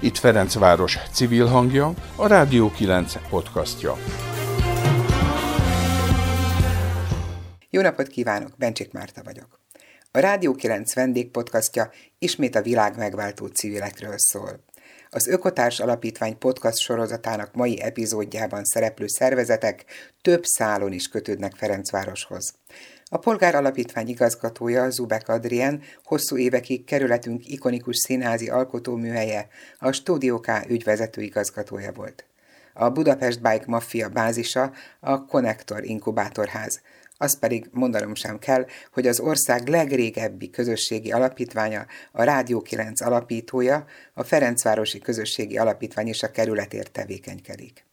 Itt Ferencváros civil hangja, a Rádió 9 podcastja. Jó napot kívánok, Bencsik Márta vagyok. A Rádió 9 vendégpodcastja ismét a világ megváltó civilekről szól. Az Ökotárs Alapítvány podcast sorozatának mai epizódjában szereplő szervezetek több szálon is kötődnek Ferencvároshoz. A Polgár Alapítvány igazgatója, Zubek Adrien, hosszú évekig kerületünk ikonikus színházi alkotóműhelye, a Studio K ügyvezető igazgatója volt. A Budapest Bike Mafia bázisa a Connector Inkubátorház, az pedig mondanom sem kell, hogy az ország legrégebbi közösségi alapítványa, a Rádió 9 alapítója, a Ferencvárosi Közösségi Alapítvány és a kerületért tevékenykedik.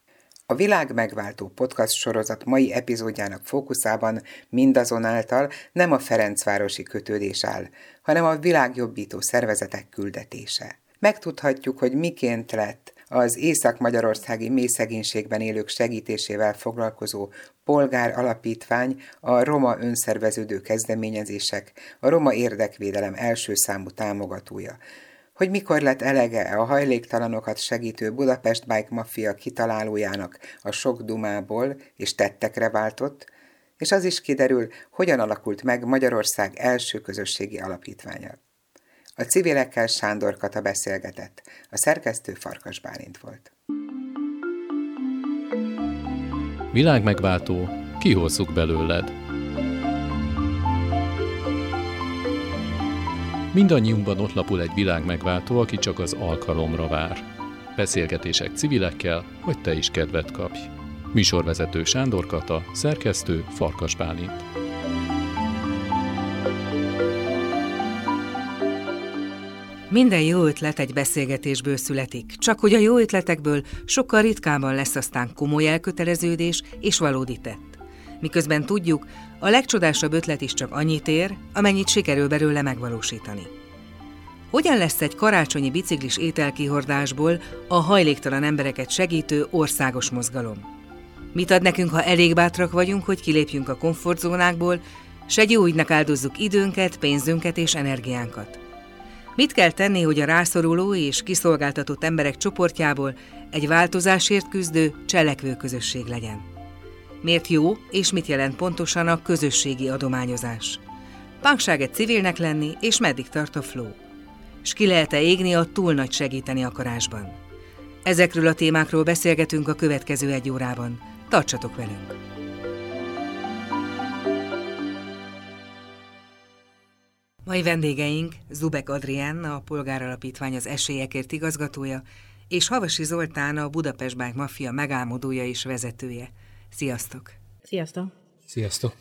A világ megváltó podcast sorozat mai epizódjának fókuszában mindazonáltal nem a Ferencvárosi kötődés áll, hanem a világjobbító szervezetek küldetése. Megtudhatjuk, hogy miként lett az Észak-Magyarországi mélyszegénységben élők segítésével foglalkozó polgár alapítvány, a Roma önszerveződő kezdeményezések, a Roma érdekvédelem első számú támogatója hogy mikor lett elege a hajléktalanokat segítő Budapest Bike Mafia kitalálójának a sok dumából és tettekre váltott, és az is kiderül, hogyan alakult meg Magyarország első közösségi alapítványa. A civilekkel Sándor Kata beszélgetett, a szerkesztő Farkas Bálint volt. Világmegváltó, kihozzuk belőled. Mindannyiunkban ott lapul egy világ megváltó, aki csak az alkalomra vár. Beszélgetések civilekkel, hogy te is kedvet kapj. Műsorvezető Sándor Kata, szerkesztő Farkas Bálint. Minden jó ötlet egy beszélgetésből születik, csak hogy a jó ötletekből sokkal ritkábban lesz aztán komoly elköteleződés és valódi tett. Miközben tudjuk, a legcsodásabb ötlet is csak annyit ér, amennyit sikerül belőle megvalósítani. Hogyan lesz egy karácsonyi biciklis ételkihordásból a hajléktalan embereket segítő országos mozgalom? Mit ad nekünk, ha elég bátrak vagyunk, hogy kilépjünk a komfortzónákból, s egy jó ügynek áldozzuk időnket, pénzünket és energiánkat? Mit kell tenni, hogy a rászoruló és kiszolgáltatott emberek csoportjából egy változásért küzdő, cselekvő közösség legyen? Miért jó, és mit jelent pontosan a közösségi adományozás? Pánkság egy civilnek lenni, és meddig tart a flow? S ki lehet-e égni a túl nagy segíteni akarásban? Ezekről a témákról beszélgetünk a következő egy órában. Tartsatok velünk! Mai vendégeink Zubek Adrián, a Polgáralapítvány az esélyekért igazgatója, és Havasi Zoltán, a Budapest Bike Mafia megálmodója és vezetője. Sziasztok! Sziasztok! Sziasztok!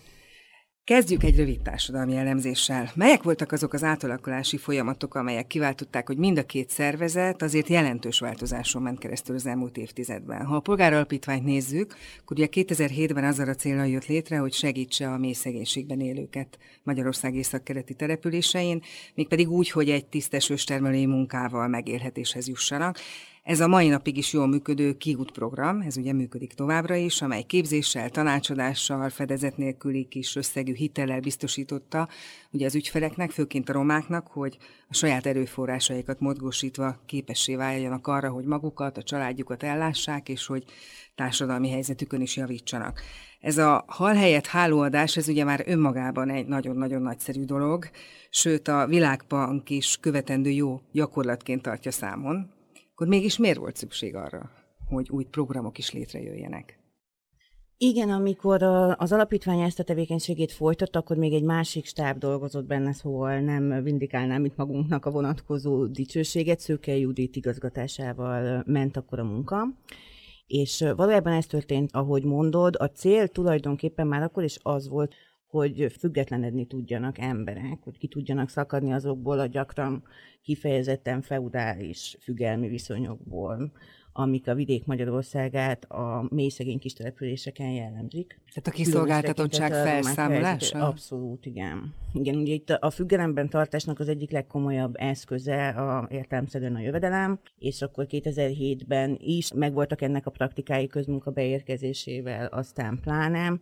Kezdjük egy rövid társadalmi elemzéssel. Melyek voltak azok az átalakulási folyamatok, amelyek kiváltották, hogy mind a két szervezet azért jelentős változáson ment keresztül az elmúlt évtizedben? Ha a polgáralapítványt nézzük, akkor ugye 2007-ben azzal a célra jött létre, hogy segítse a mély szegénységben élőket Magyarország északkeleti településein, mégpedig úgy, hogy egy tisztes őstermelői munkával megélhetéshez jussanak. Ez a mai napig is jól működő kiút program, ez ugye működik továbbra is, amely képzéssel, tanácsadással, fedezet nélküli kis összegű hitellel biztosította ugye az ügyfeleknek, főként a romáknak, hogy a saját erőforrásaikat mozgósítva képessé váljanak arra, hogy magukat, a családjukat ellássák, és hogy társadalmi helyzetükön is javítsanak. Ez a hal helyett hálóadás, ez ugye már önmagában egy nagyon-nagyon nagyszerű dolog, sőt a Világbank is követendő jó gyakorlatként tartja számon, akkor mégis miért volt szükség arra, hogy új programok is létrejöjjenek? Igen, amikor az alapítvány ezt a tevékenységét folytatta, akkor még egy másik stáb dolgozott benne, szóval nem vindikálnám itt magunknak a vonatkozó dicsőséget. Szőke Judit igazgatásával ment akkor a munka. És valójában ez történt, ahogy mondod, a cél tulajdonképpen már akkor is az volt, hogy függetlenedni tudjanak emberek, hogy ki tudjanak szakadni azokból a gyakran kifejezetten feudális függelmi viszonyokból, amik a vidék Magyarországát a mély szegény kis településeken jellemzik. Tehát a kiszolgáltatottság felszámolása? Abszolút, igen. Igen, ugye itt a függelemben tartásnak az egyik legkomolyabb eszköze a értelemszerűen a jövedelem, és akkor 2007-ben is megvoltak ennek a praktikái közmunka beérkezésével, aztán pláne,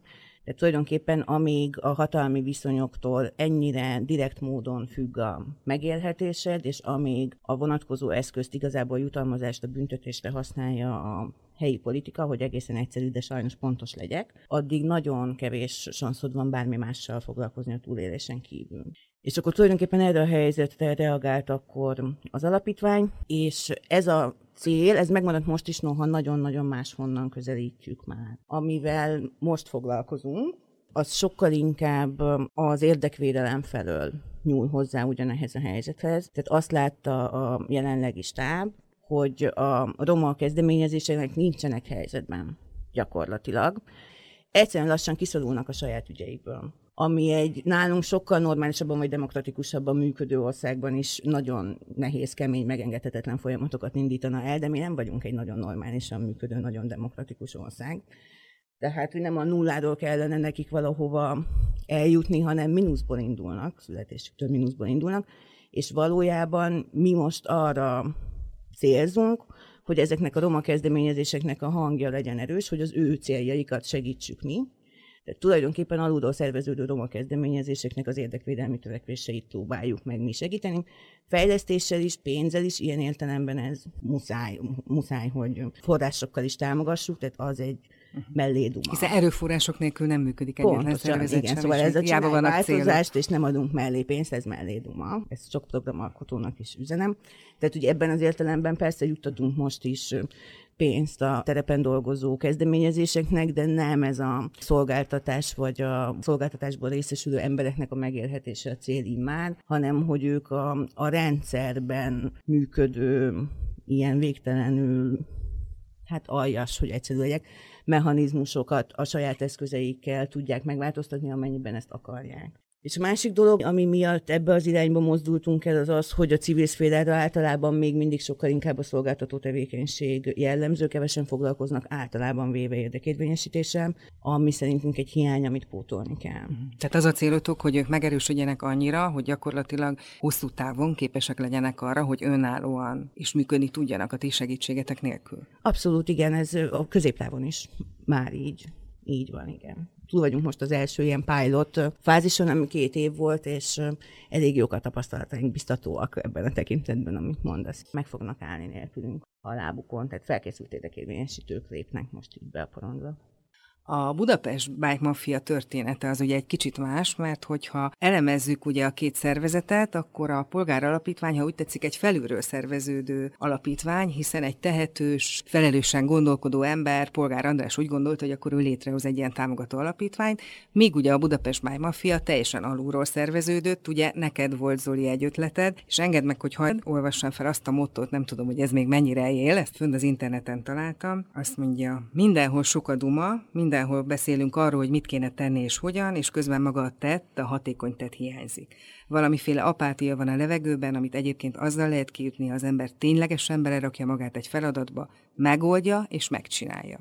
Tehát tulajdonképpen amíg a hatalmi viszonyoktól ennyire direkt módon függ a megélhetésed, és amíg a vonatkozó eszközt igazából jutalmazást a büntetésre használja a helyi politika, hogy egészen egyszerű, de sajnos pontos legyek, addig nagyon kevés sanszod van bármi mással foglalkozni a túlélésen kívül. És akkor tulajdonképpen erre a helyzetre reagált akkor az alapítvány, és ez a cél, ez megmaradt most is, noha nagyon-nagyon máshonnan közelítjük már. Amivel most foglalkozunk, az sokkal inkább az érdekvédelem felől nyúl hozzá ugyanehhez a helyzethez. Tehát azt látta a jelenlegi stáb, hogy a roma kezdeményezéseknek nincsenek helyzetben gyakorlatilag. Egyszerűen lassan kiszorulnak a saját ügyeikből ami egy nálunk sokkal normálisabban vagy demokratikusabban működő országban is nagyon nehéz, kemény, megengedhetetlen folyamatokat indítana el, de mi nem vagyunk egy nagyon normálisan működő, nagyon demokratikus ország. Tehát, hogy nem a nulláról kellene nekik valahova eljutni, hanem mínuszból indulnak, születésüktől mínuszból indulnak, és valójában mi most arra célzunk, hogy ezeknek a roma kezdeményezéseknek a hangja legyen erős, hogy az ő céljaikat segítsük mi, tehát tulajdonképpen alulról szerveződő roma kezdeményezéseknek az érdekvédelmi törekvéseit próbáljuk meg mi segíteni. Fejlesztéssel is, pénzzel is, ilyen értelemben ez muszáj, muszáj hogy forrásokkal is támogassuk, tehát az egy uh-huh. melléduma. Hiszen erőforrások nélkül nem működik egyetlen szervezet igen, szóval ez a van változást, és nem adunk mellé pénzt, ez melléduma. Ezt sok programalkotónak is üzenem. Tehát ugye ebben az értelemben persze juttatunk most is pénzt a terepen dolgozó kezdeményezéseknek, de nem ez a szolgáltatás vagy a szolgáltatásból részesülő embereknek a megélhetése a cél immár, hanem hogy ők a, a rendszerben működő ilyen végtelenül hát aljas, hogy egyszerű legyek, mechanizmusokat a saját eszközeikkel tudják megváltoztatni, amennyiben ezt akarják. És a másik dolog, ami miatt ebbe az irányba mozdultunk el, az az, hogy a civil szférára általában még mindig sokkal inkább a szolgáltató tevékenység jellemző, kevesen foglalkoznak általában véve érdekérvényesítéssel, ami szerintünk egy hiány, amit pótolni kell. Mhm. Tehát az a célotok, hogy ők megerősödjenek annyira, hogy gyakorlatilag hosszú távon képesek legyenek arra, hogy önállóan is működni tudjanak a ti segítségetek nélkül. Abszolút igen, ez a középtávon is már így. Így van, igen túl vagyunk most az első ilyen pilot fázison, ami két év volt, és elég jók a tapasztalataink, biztatóak ebben a tekintetben, amit mondasz. Meg fognak állni nélkülünk a lábukon, tehát felkészült érdekérvényesítők lépnek most így be a porondba. A Budapest Bike Mafia története az ugye egy kicsit más, mert hogyha elemezzük ugye a két szervezetet, akkor a polgár alapítvány, ha úgy tetszik, egy felülről szerveződő alapítvány, hiszen egy tehetős, felelősen gondolkodó ember, polgár András úgy gondolta, hogy akkor ő létrehoz egy ilyen támogató alapítványt, míg ugye a Budapest Bike Mafia teljesen alulról szerveződött, ugye neked volt Zoli egy ötleted, és engedd meg, hogy hagyd olvassam fel azt a mottót, nem tudom, hogy ez még mennyire él, ezt fönt az interneten találtam, azt mondja, mindenhol sok a duma, minden mindenhol beszélünk arról, hogy mit kéne tenni és hogyan, és közben maga a tett, a hatékony tett hiányzik. Valamiféle apátia van a levegőben, amit egyébként azzal lehet kiütni, az ember ténylegesen belerakja magát egy feladatba, megoldja és megcsinálja.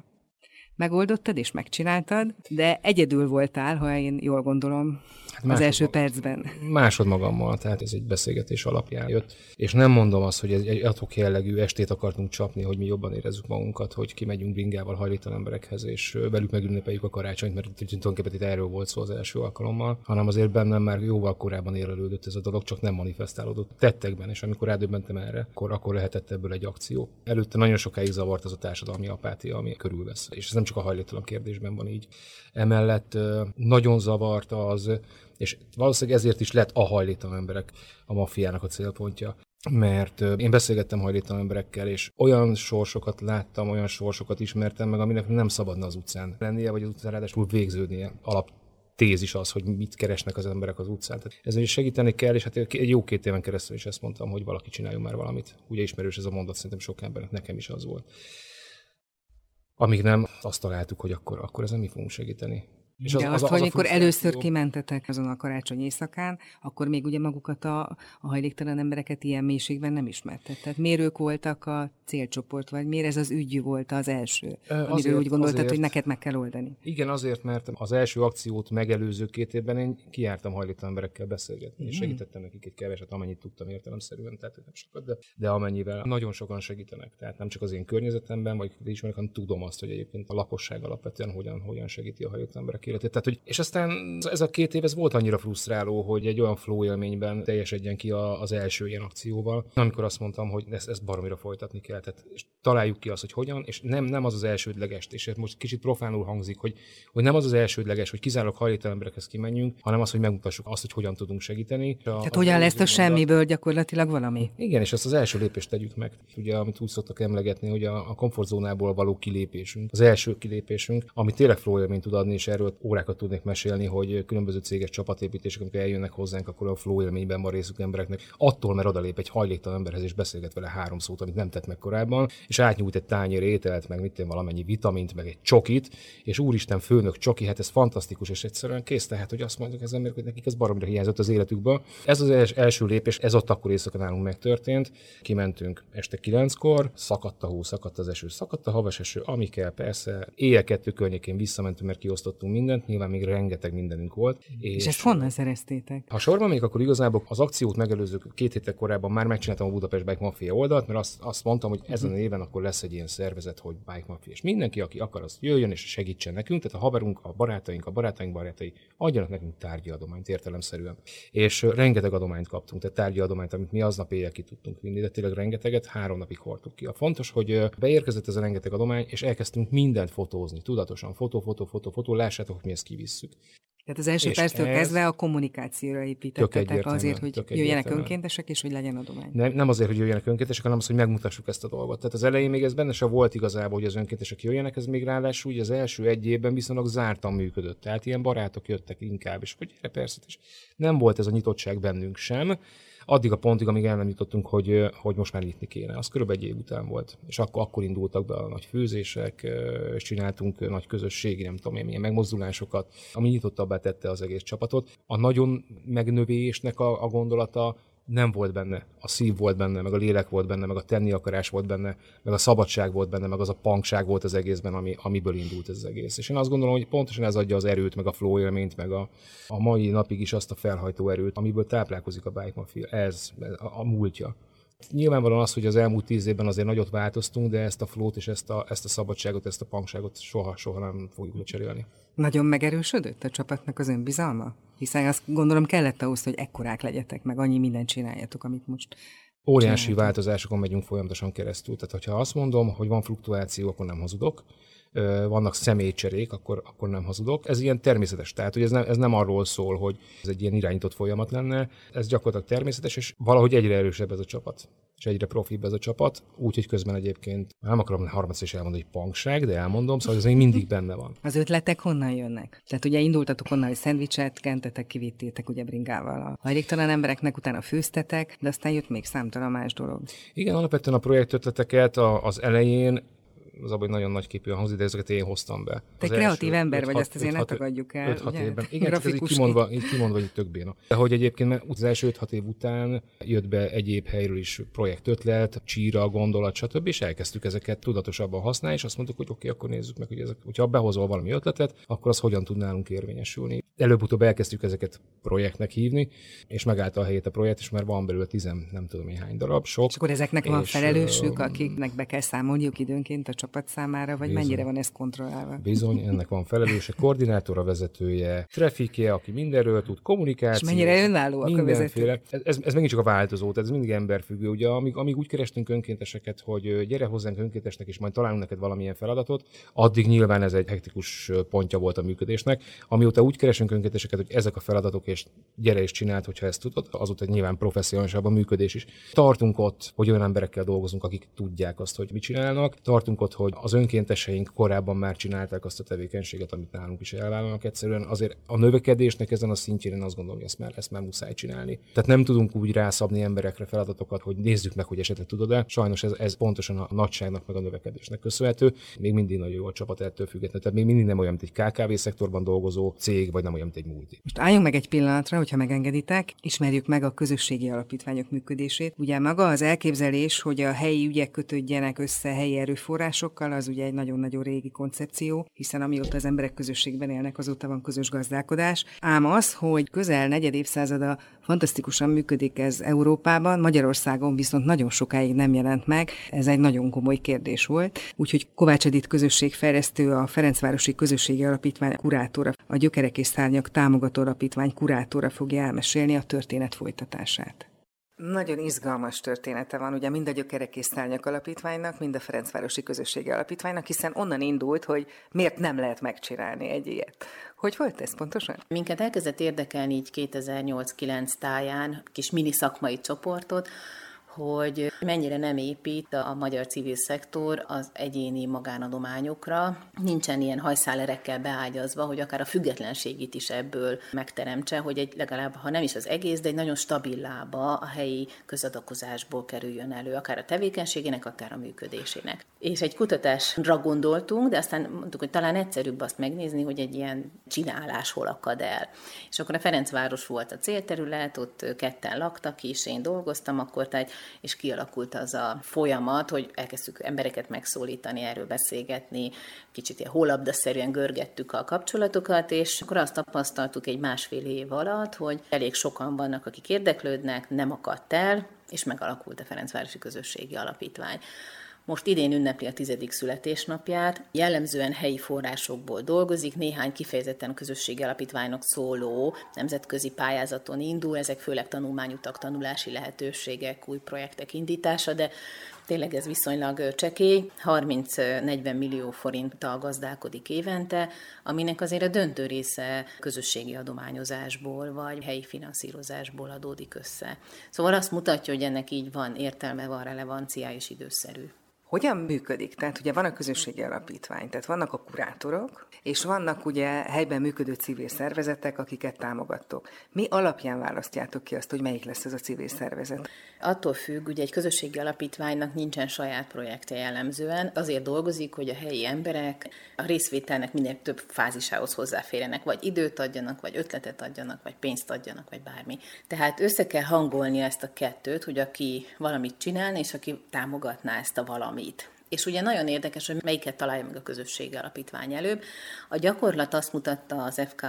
Megoldottad és megcsináltad, de egyedül voltál, ha én jól gondolom hát az első percben. Másod magammal, tehát ez egy beszélgetés alapján jött. És nem mondom azt, hogy egy adhok jellegű estét akartunk csapni, hogy mi jobban érezzük magunkat, hogy kimegyünk bringával hajlítan emberekhez, és velük megünnepeljük a karácsonyt, mert tulajdonképpen itt erről volt szó az első alkalommal, hanem azért bennem már jóval korábban érlelődött ez a dolog, csak nem manifestálódott tettekben, és amikor rádöbbentem erre, akkor, akkor lehetett ebből egy akció. Előtte nagyon sokáig zavart az a társadalmi apátia, ami körülvesz. És ez nem csak a hajléktalan kérdésben van így. Emellett nagyon zavart az, és valószínűleg ezért is lett a hajléktalan emberek a maffiának a célpontja. Mert én beszélgettem hajléktalan emberekkel, és olyan sorsokat láttam, olyan sorsokat ismertem meg, aminek nem szabadna az utcán lennie, vagy az utcán ráadásul végződnie alap tézis az, hogy mit keresnek az emberek az utcán. Tehát ezen is segíteni kell, és hát egy jó két éven keresztül is ezt mondtam, hogy valaki csináljon már valamit. Ugye ismerős ez a mondat, szerintem sok embernek, nekem is az volt. Amíg nem azt találtuk, hogy akkor, akkor ezen mi fogunk segíteni. És az, De azt, az, hogy amikor először kimentetek azon a karácsony éjszakán, akkor még ugye magukat a, a hajléktalan embereket ilyen mélységben nem ismertet. Tehát miért ők voltak a célcsoport, vagy miért ez az ügy volt az első, azért, amiről úgy gondoltad, azért, hogy neked meg kell oldani? Igen, azért, mert az első akciót megelőző két évben én kijártam hajléktalan emberekkel beszélgetni, és segítettem nekik egy keveset, amennyit tudtam értelemszerűen, tehát nem sokat, de, de amennyivel nagyon sokan segítenek. Tehát nem csak az én környezetemben, vagy ismerek, hanem tudom azt, hogy egyébként a lakosság alapvetően hogyan, hogyan segíti a hajléktalan emberek életét. Tehát, hogy, és aztán ez a két év ez volt annyira frusztráló, hogy egy olyan flow élményben teljesedjen ki az első ilyen akcióval, amikor azt mondtam, hogy ezt, ezt baromira folytatni kell. Tehát, találjuk ki azt, hogy hogyan, és nem, nem az az elsődleges, és ez most kicsit profánul hangzik, hogy, hogy nem az az elsődleges, hogy kizárólag hajléktalan emberekhez kimenjünk, hanem az, hogy megmutassuk azt, hogy hogyan tudunk segíteni. A, Tehát a hogyan lesz a semmiből gyakorlatilag valami? Igen, és ezt az első lépést tegyük meg. Ugye, amit úgy szoktak emlegetni, hogy a, a komfortzónából való kilépésünk, az első kilépésünk, ami tényleg flow élményt tud adni, és erről órákat tudnék mesélni, hogy különböző céges csapatépítések, amikor eljönnek hozzánk, akkor a flow élményben van részük embereknek. Attól, mert odalép egy hajléktalan emberhez és beszélget vele három szót, amit nem tett meg korábban, és átnyújt egy tányér ételt, meg mit valamennyi vitamint, meg egy csokit, és úristen, főnök csoki, hát ez fantasztikus, és egyszerűen kész, tehát, hogy azt mondjuk az emberek, hogy nekik ez baromra hiányzott az életükből. Ez az első lépés, ez ott akkor éjszaka nálunk megtörtént. Kimentünk este kilenckor, szakadt a hó, szakadt az eső, szakadt a havas eső, ami kell, persze. Éjjel kettő környékén visszamentünk, mert kiosztottunk mindent, nyilván még rengeteg mindenünk volt. És, és ezt honnan szereztétek? Ha sorban még, akkor igazából az akciót megelőző két héttel korábban már megcsináltam a Budapest Bike Mafia oldalt, mert azt, azt mondtam, hogy ezen a éven akkor lesz egy ilyen szervezet, hogy Bike Mafia. És mindenki, aki akar, az jöjjön és segítsen nekünk. Tehát a haverunk, a barátaink, a barátaink barátai adjanak nekünk tárgyi adományt értelemszerűen. És rengeteg adományt kaptunk, tehát tárgyi adományt, amit mi aznap éjjel ki tudtunk vinni, de tényleg rengeteget, három napig hordtuk ki. A fontos, hogy beérkezett ez a rengeteg adomány, és elkezdtünk mindent fotózni, tudatosan, fotó, fotó, fotó, fotó, lássátok, hogy mi ezt kivisszük. Tehát az első és perctől ez kezdve a kommunikációra építettetek azért, hogy jöjjenek önkéntesek, és hogy legyen adomány. Nem, nem azért, hogy jöjjenek önkéntesek, hanem az, hogy megmutassuk ezt a dolgot. Tehát az elején még ez benne se volt igazából, hogy az önkéntesek jöjjenek, ez még ráadásul ugye az első egy évben viszonylag zártan működött. Tehát ilyen barátok jöttek inkább, és hogy persze, és nem volt ez a nyitottság bennünk sem addig a pontig, amíg el nem jutottunk, hogy, hogy most már nyitni kéne. Az körülbelül egy év után volt. És akkor, akkor indultak be a nagy főzések, és csináltunk nagy közösségi, nem tudom én, milyen megmozdulásokat, ami nyitottabbá tette az egész csapatot. A nagyon megnövésnek a, a gondolata nem volt benne. A szív volt benne, meg a lélek volt benne, meg a tenni akarás volt benne, meg a szabadság volt benne, meg az a pankság volt az egészben, ami, amiből indult ez az egész. És én azt gondolom, hogy pontosan ez adja az erőt, meg a flow élményt, meg a, a mai napig is azt a felhajtó erőt, amiből táplálkozik a Bike Mafia. Ez, ez a, a múltja. Nyilvánvalóan az, hogy az elmúlt tíz évben azért nagyot változtunk, de ezt a flót és ezt a, ezt a szabadságot, ezt a pankságot soha, soha nem fogjuk lecserélni. Nagyon megerősödött a csapatnak az önbizalma? Hiszen azt gondolom kellett ahhoz, hogy ekkorák legyetek, meg annyi mindent csináljatok, amit most Óriási csináltok. változásokon megyünk folyamatosan keresztül. Tehát, hogyha azt mondom, hogy van fluktuáció, akkor nem hazudok vannak személycserék, akkor, akkor nem hazudok. Ez ilyen természetes, tehát hogy ez nem, ez nem arról szól, hogy ez egy ilyen irányított folyamat lenne, ez gyakorlatilag természetes, és valahogy egyre erősebb ez a csapat és egyre profibb ez a csapat, úgyhogy közben egyébként nem akarom harmadszor is elmondani, hogy pankság, de elmondom, szóval ez még mindig benne van. Az ötletek honnan jönnek? Tehát ugye indultatok onnan, hogy szendvicset kentetek, kivittétek ugye bringával a hajléktalan embereknek, utána főztetek, de aztán jött még számtalan más dolog. Igen, alapvetően a projekt ötleteket az elején az abban nagyon nagy képű hangzik, de ezeket én hoztam be. Te az kreatív első, ember vagy, ezt azért ne tagadjuk el. 5-6 évben. Igen, ez így kimondva, így kimondva, hogy tök béna. De hogy egyébként az első 5-6 év után jött be egyéb helyről is projektötlet, csíra, gondolat, stb. és elkezdtük ezeket tudatosabban használni, és azt mondtuk, hogy oké, okay, akkor nézzük meg, hogy ezek, hogyha behozol valami ötletet, akkor az hogyan tud nálunk érvényesülni. Előbb-utóbb elkezdtük ezeket projektnek hívni, és megállt a helyét a projekt, és már van belőle tizen, nem tudom hány darab, sok. És akkor ezeknek és van felelősük, akiknek be kell számolniuk időnként a csapat számára, vagy Bizony. mennyire van ez kontrollálva? Bizony, ennek van felelőse, koordinátora, vezetője, trafikje, aki mindenről tud, kommunikáció. És mennyire önállóak a vezetők? Ez, ez, ez megint csak a változó, tehát ez mindig emberfüggő. Ugye, amíg, amíg úgy kerestünk önkénteseket, hogy gyere hozzánk önkéntesnek, és majd találunk neked valamilyen feladatot, addig nyilván ez egy hektikus pontja volt a működésnek. Amióta úgy keresünk önkénteseket, hogy ezek a feladatok, és gyere és csináld, hogyha ezt tudod, azóta nyilván professzionálisabb a működés is. Tartunk ott, hogy olyan emberekkel dolgozunk, akik tudják azt, hogy mit csinálnak. Tartunk ott, hogy az önkénteseink korábban már csinálták azt a tevékenységet, amit nálunk is elvállalnak. Egyszerűen azért a növekedésnek ezen a szintjén én azt gondolom, hogy ezt már, ezt már muszáj csinálni. Tehát nem tudunk úgy rászabni emberekre feladatokat, hogy nézzük meg, hogy esetleg tudod-e. Sajnos ez, ez pontosan a nagyságnak meg a növekedésnek köszönhető. Még mindig nagyon jó a csapat ettől függetlenül. Tehát még mindig nem olyan, mint egy KKV szektorban dolgozó cég, vagy nem olyan, mint egy multi. Most álljunk meg egy pillanatra, hogyha megengeditek, ismerjük meg a közösségi alapítványok működését. Ugye maga az elképzelés, hogy a helyi ügyek kötődjenek össze helyi erőforrás forrásokkal, az ugye egy nagyon-nagyon régi koncepció, hiszen amióta az emberek közösségben élnek, azóta van közös gazdálkodás. Ám az, hogy közel negyed évszázada fantasztikusan működik ez Európában, Magyarországon viszont nagyon sokáig nem jelent meg, ez egy nagyon komoly kérdés volt. Úgyhogy Kovács Edith közösségfejlesztő, a Ferencvárosi Közösségi Alapítvány kurátora, a Gyökerek és Szárnyak támogató alapítvány kurátora fogja elmesélni a történet folytatását. Nagyon izgalmas története van, ugye mind a Gyökerek és Szárnyak Alapítványnak, mind a Ferencvárosi Közösségi Alapítványnak, hiszen onnan indult, hogy miért nem lehet megcsinálni egy ilyet. Hogy volt ez pontosan? Minket elkezdett érdekelni így 2008-9 táján, kis mini szakmai csoportot, hogy mennyire nem épít a magyar civil szektor az egyéni magánadományokra. Nincsen ilyen hajszálerekkel beágyazva, hogy akár a függetlenségét is ebből megteremtse, hogy egy legalább, ha nem is az egész, de egy nagyon stabil lába a helyi közadakozásból kerüljön elő, akár a tevékenységének, akár a működésének. És egy kutatásra gondoltunk, de aztán mondtuk, hogy talán egyszerűbb azt megnézni, hogy egy ilyen csinálás hol akad el. És akkor a Ferencváros volt a célterület, ott ketten laktak is, én dolgoztam akkor, tehát és kialakult az a folyamat, hogy elkezdtük embereket megszólítani, erről beszélgetni, kicsit ilyen hólabdaszerűen görgettük a kapcsolatokat, és akkor azt tapasztaltuk egy másfél év alatt, hogy elég sokan vannak, akik érdeklődnek, nem akadt el, és megalakult a Ferencvárosi Közösségi Alapítvány. Most idén ünnepli a tizedik születésnapját, jellemzően helyi forrásokból dolgozik, néhány kifejezetten közösségi alapítványnak szóló nemzetközi pályázaton indul, ezek főleg tanulmányutak, tanulási lehetőségek, új projektek indítása, de tényleg ez viszonylag csekély, 30-40 millió forinttal gazdálkodik évente, aminek azért a döntő része közösségi adományozásból vagy helyi finanszírozásból adódik össze. Szóval azt mutatja, hogy ennek így van értelme, van relevancia és időszerű. Hogyan működik? Tehát ugye van a közösségi alapítvány, tehát vannak a kurátorok, és vannak ugye helyben működő civil szervezetek, akiket támogattok. Mi alapján választjátok ki azt, hogy melyik lesz ez a civil szervezet? Attól függ, ugye egy közösségi alapítványnak nincsen saját projektje jellemzően, azért dolgozik, hogy a helyi emberek a részvételnek minél több fázisához hozzáférjenek, vagy időt adjanak, vagy ötletet adjanak, vagy pénzt adjanak, vagy bármi. Tehát össze kell hangolni ezt a kettőt, hogy aki valamit csinálna, és aki támogatná ezt a valamit valamit. És ugye nagyon érdekes, hogy melyiket találja meg a közösségi alapítvány előbb. A gyakorlat azt mutatta az FK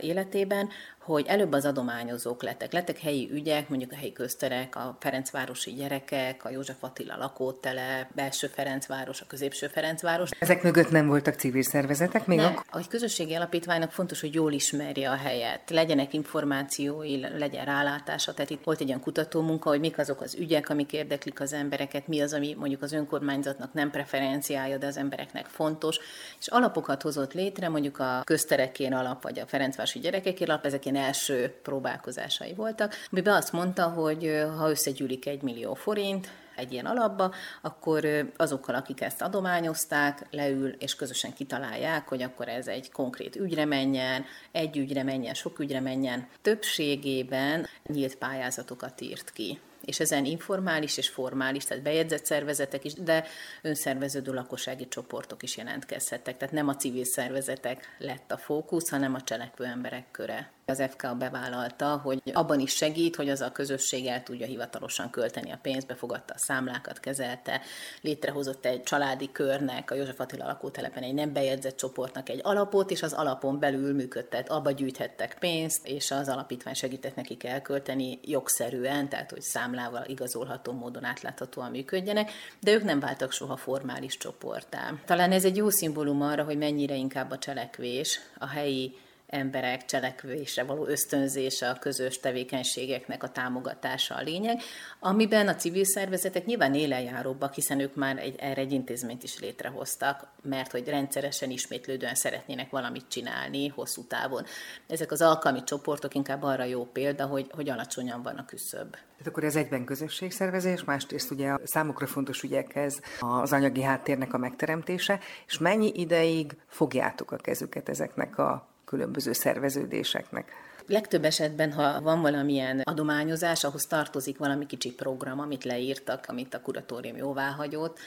életében, hogy előbb az adományozók lettek. Lettek helyi ügyek, mondjuk a helyi közterek, a Ferencvárosi gyerekek, a József Attila lakótele, belső Ferencváros, a középső Ferencváros. Ezek mögött nem voltak civil szervezetek még? Nem. A közösségi alapítványnak fontos, hogy jól ismerje a helyet, legyenek információi, legyen rálátása. Tehát itt volt egy olyan kutatómunka, hogy mik azok az ügyek, amik érdeklik az embereket, mi az, ami mondjuk az önkormányzatnak nem preferenciája, de az embereknek fontos. És alapokat hozott létre, mondjuk a közterekén alap, vagy a Ferencvárosi gyerekekén alap, ezek ilyen első próbálkozásai voltak, amiben azt mondta, hogy ha összegyűlik egy millió forint, egy ilyen alapba, akkor azokkal, akik ezt adományozták, leül és közösen kitalálják, hogy akkor ez egy konkrét ügyre menjen, egy ügyre menjen, sok ügyre menjen. Többségében nyílt pályázatokat írt ki és ezen informális és formális, tehát bejegyzett szervezetek is, de önszerveződő lakossági csoportok is jelentkezhettek. Tehát nem a civil szervezetek lett a fókusz, hanem a cselekvő emberek köre. Az FK bevállalta, hogy abban is segít, hogy az a közösség el tudja hivatalosan költeni a pénzt, befogadta a számlákat, kezelte, létrehozott egy családi körnek, a József Attila lakótelepen egy nem bejegyzett csoportnak egy alapot, és az alapon belül működtet, abba gyűjthettek pénzt, és az alapítvány segített nekik elkölteni jogszerűen, tehát hogy számlával igazolható módon átláthatóan működjenek, de ők nem váltak soha formális csoportá. Talán ez egy jó szimbólum arra, hogy mennyire inkább a cselekvés, a helyi emberek cselekvésre való ösztönzése, a közös tevékenységeknek a támogatása a lényeg, amiben a civil szervezetek nyilván élenjáróbbak, hiszen ők már egy, erre egy intézményt is létrehoztak, mert hogy rendszeresen ismétlődően szeretnének valamit csinálni hosszú távon. Ezek az alkalmi csoportok inkább arra jó példa, hogy, hogy alacsonyan van a küszöb. Tehát akkor ez egyben közösségszervezés, másrészt ugye a számokra fontos ügyekhez az anyagi háttérnek a megteremtése, és mennyi ideig fogjátok a kezüket ezeknek a különböző szerveződéseknek. Legtöbb esetben, ha van valamilyen adományozás, ahhoz tartozik valami kicsi program, amit leírtak, amit a kuratórium jóvá hagyott,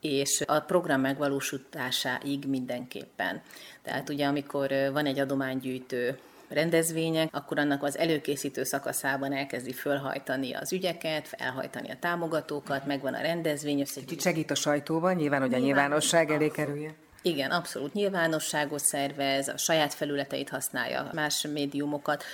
és a program megvalósításáig mindenképpen. Tehát ugye amikor van egy adománygyűjtő rendezvények, akkor annak az előkészítő szakaszában elkezdi fölhajtani az ügyeket, felhajtani a támogatókat, megvan a rendezvény. Kicsit segít a sajtóban, nyilván, hogy a nyilvánosság elé kerülje. Igen, abszolút nyilvánosságot szervez, a saját felületeit használja, más médiumokat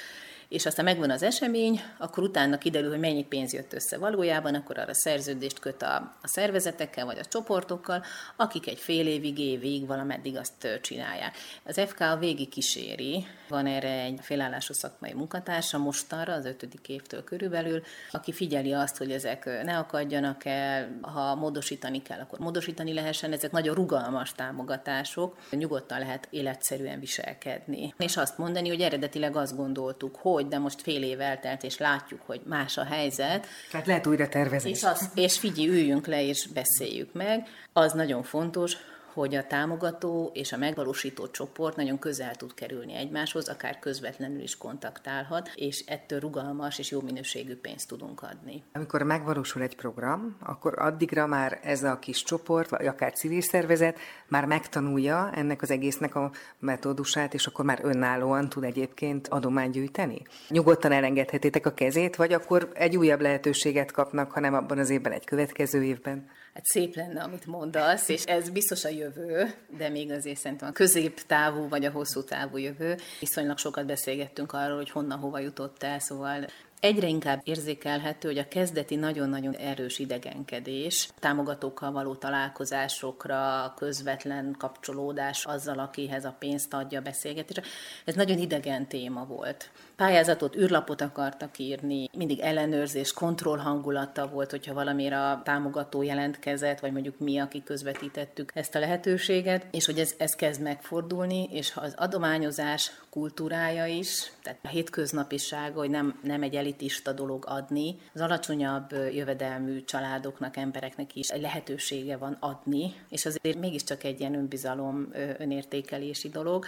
és aztán megvan az esemény, akkor utána kiderül, hogy mennyi pénz jött össze valójában, akkor arra szerződést köt a, a szervezetekkel vagy a csoportokkal, akik egy fél évig, évig valameddig azt csinálják. Az FK a végig kíséri, van erre egy félállású szakmai munkatársa mostanra, az ötödik évtől körülbelül, aki figyeli azt, hogy ezek ne akadjanak el, ha módosítani kell, akkor módosítani lehessen, ezek nagyon rugalmas támogatások, nyugodtan lehet életszerűen viselkedni. És azt mondani, hogy eredetileg azt gondoltuk, hogy hogy, de most fél év eltelt, és látjuk, hogy más a helyzet. Tehát lehet újra tervezni. És, az, és figyelj, üljünk le, és beszéljük meg. Az nagyon fontos, hogy a támogató és a megvalósító csoport nagyon közel tud kerülni egymáshoz, akár közvetlenül is kontaktálhat, és ettől rugalmas és jó minőségű pénzt tudunk adni. Amikor megvalósul egy program, akkor addigra már ez a kis csoport, vagy akár civil szervezet már megtanulja ennek az egésznek a metódusát, és akkor már önállóan tud egyébként adományt gyűjteni? Nyugodtan elengedhetitek a kezét, vagy akkor egy újabb lehetőséget kapnak, hanem abban az évben, egy következő évben? Hát szép lenne, amit mondasz, és ez biztos a jövő, de még azért szerintem a középtávú vagy a hosszú távú jövő. Viszonylag sokat beszélgettünk arról, hogy honnan hova jutott el, szóval egyre inkább érzékelhető, hogy a kezdeti nagyon-nagyon erős idegenkedés, támogatókkal való találkozásokra, közvetlen kapcsolódás azzal, akihez a pénzt adja a beszélgetésre, ez nagyon idegen téma volt. Pályázatot, űrlapot akartak írni, mindig ellenőrzés, kontroll hangulata volt, hogyha valamire a támogató jelentkezett, vagy mondjuk mi, akik közvetítettük ezt a lehetőséget, és hogy ez, ez kezd megfordulni, és az adományozás kultúrája is, tehát a hétköznapisága, hogy nem, nem egy elitista dolog adni, az alacsonyabb jövedelmű családoknak, embereknek is lehetősége van adni, és azért mégiscsak egy ilyen önbizalom, önértékelési dolog,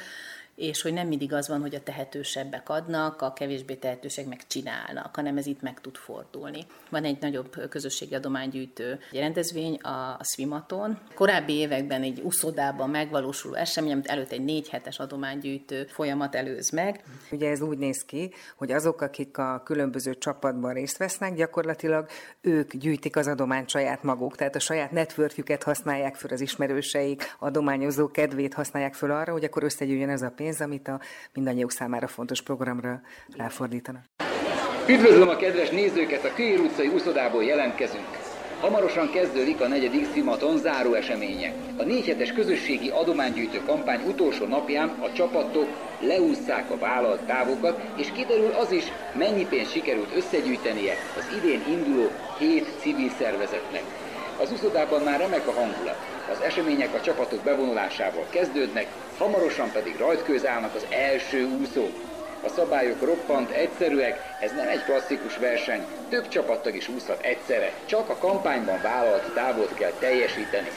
és hogy nem mindig az van, hogy a tehetősebbek adnak, a kevésbé tehetősek meg csinálnak, hanem ez itt meg tud fordulni. Van egy nagyobb közösségi adománygyűjtő rendezvény, a Swimaton. Korábbi években egy uszodában megvalósuló esemény, amit előtt egy négy hetes adománygyűjtő folyamat előz meg. Ugye ez úgy néz ki, hogy azok, akik a különböző csapatban részt vesznek, gyakorlatilag ők gyűjtik az adományt saját maguk, tehát a saját networkjüket használják föl az ismerőseik, adományozó kedvét használják föl arra, hogy akkor összegyűjjön ez a pénz, pénz, amit a mindannyiuk számára fontos programra ráfordítanak. Üdvözlöm a kedves nézőket, a Kőér utcai úszodából jelentkezünk. Hamarosan kezdődik a negyedik Szimaton záró eseménye. A négy hetes közösségi adománygyűjtő kampány utolsó napján a csapatok leússzák a vállalt távokat, és kiderül az is, mennyi pénzt sikerült összegyűjtenie az idén induló hét civil szervezetnek. Az úszodában már remek a hangulat. Az események a csapatok bevonulásával kezdődnek, hamarosan pedig rajtkőz állnak az első úszók. A szabályok roppant egyszerűek, ez nem egy klasszikus verseny, több csapattag is úszhat egyszerre, csak a kampányban vállalt távot kell teljesíteni.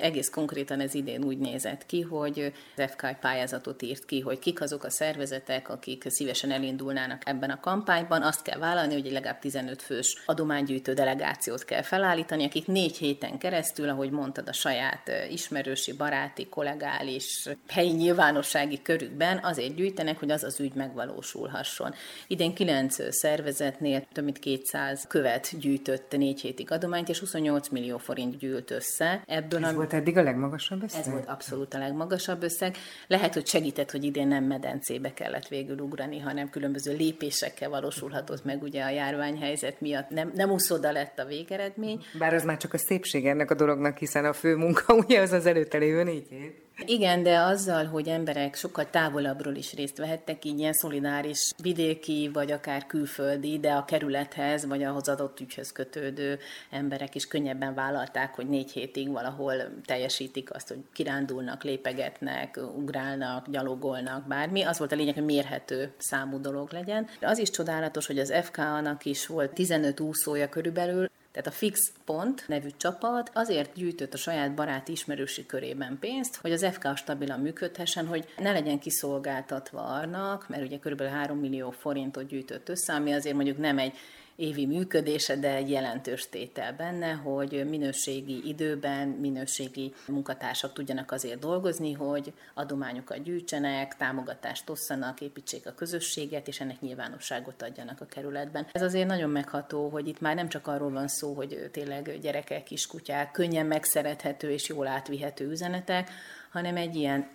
Egész konkrétan ez idén úgy nézett ki, hogy az FK pályázatot írt ki, hogy kik azok a szervezetek, akik szívesen elindulnának ebben a kampányban. Azt kell vállalni, hogy legalább 15 fős adománygyűjtő delegációt kell felállítani, akik négy héten keresztül, ahogy mondtad, a saját ismerősi, baráti, kollegális, helyi nyilvánossági körükben azért gyűjtenek, hogy az az ügy megvalósulhasson. Idén 9 szervezetnél több mint 200 követ gyűjtött négy hétig adományt, és 28 millió forint gyűlt össze. Ebből Ez a volt eddig a legmagasabb összeg? Ez volt abszolút a legmagasabb összeg. Lehet, hogy segített, hogy idén nem medencébe kellett végül ugrani, hanem különböző lépésekkel valósulhatott meg ugye a járványhelyzet miatt. Nem, nem úszoda lett a végeredmény. Bár az már csak a szépség ennek a dolognak, hiszen a fő munka ugye az az előtte lévő négy év. Igen, de azzal, hogy emberek sokkal távolabbról is részt vehettek, így ilyen szolidáris vidéki, vagy akár külföldi, de a kerülethez, vagy ahhoz adott ügyhöz kötődő emberek is könnyebben vállalták, hogy négy hétig valahol teljesítik azt, hogy kirándulnak, lépegetnek, ugrálnak, gyalogolnak, bármi. Az volt a lényeg, hogy mérhető számú dolog legyen. Az is csodálatos, hogy az FK-nak is volt 15 úszója körülbelül, tehát a Fix Pont nevű csapat azért gyűjtött a saját baráti ismerősi körében pénzt, hogy az FK stabilan működhessen, hogy ne legyen kiszolgáltatva annak, mert ugye kb. 3 millió forintot gyűjtött össze, ami azért mondjuk nem egy évi működése, de egy jelentős tétel benne, hogy minőségi időben minőségi munkatársak tudjanak azért dolgozni, hogy adományokat gyűjtsenek, támogatást osszanak, építsék a közösséget, és ennek nyilvánosságot adjanak a kerületben. Ez azért nagyon megható, hogy itt már nem csak arról van szó, hogy tényleg gyerekek, kiskutyák, könnyen megszerethető és jól átvihető üzenetek, hanem egy ilyen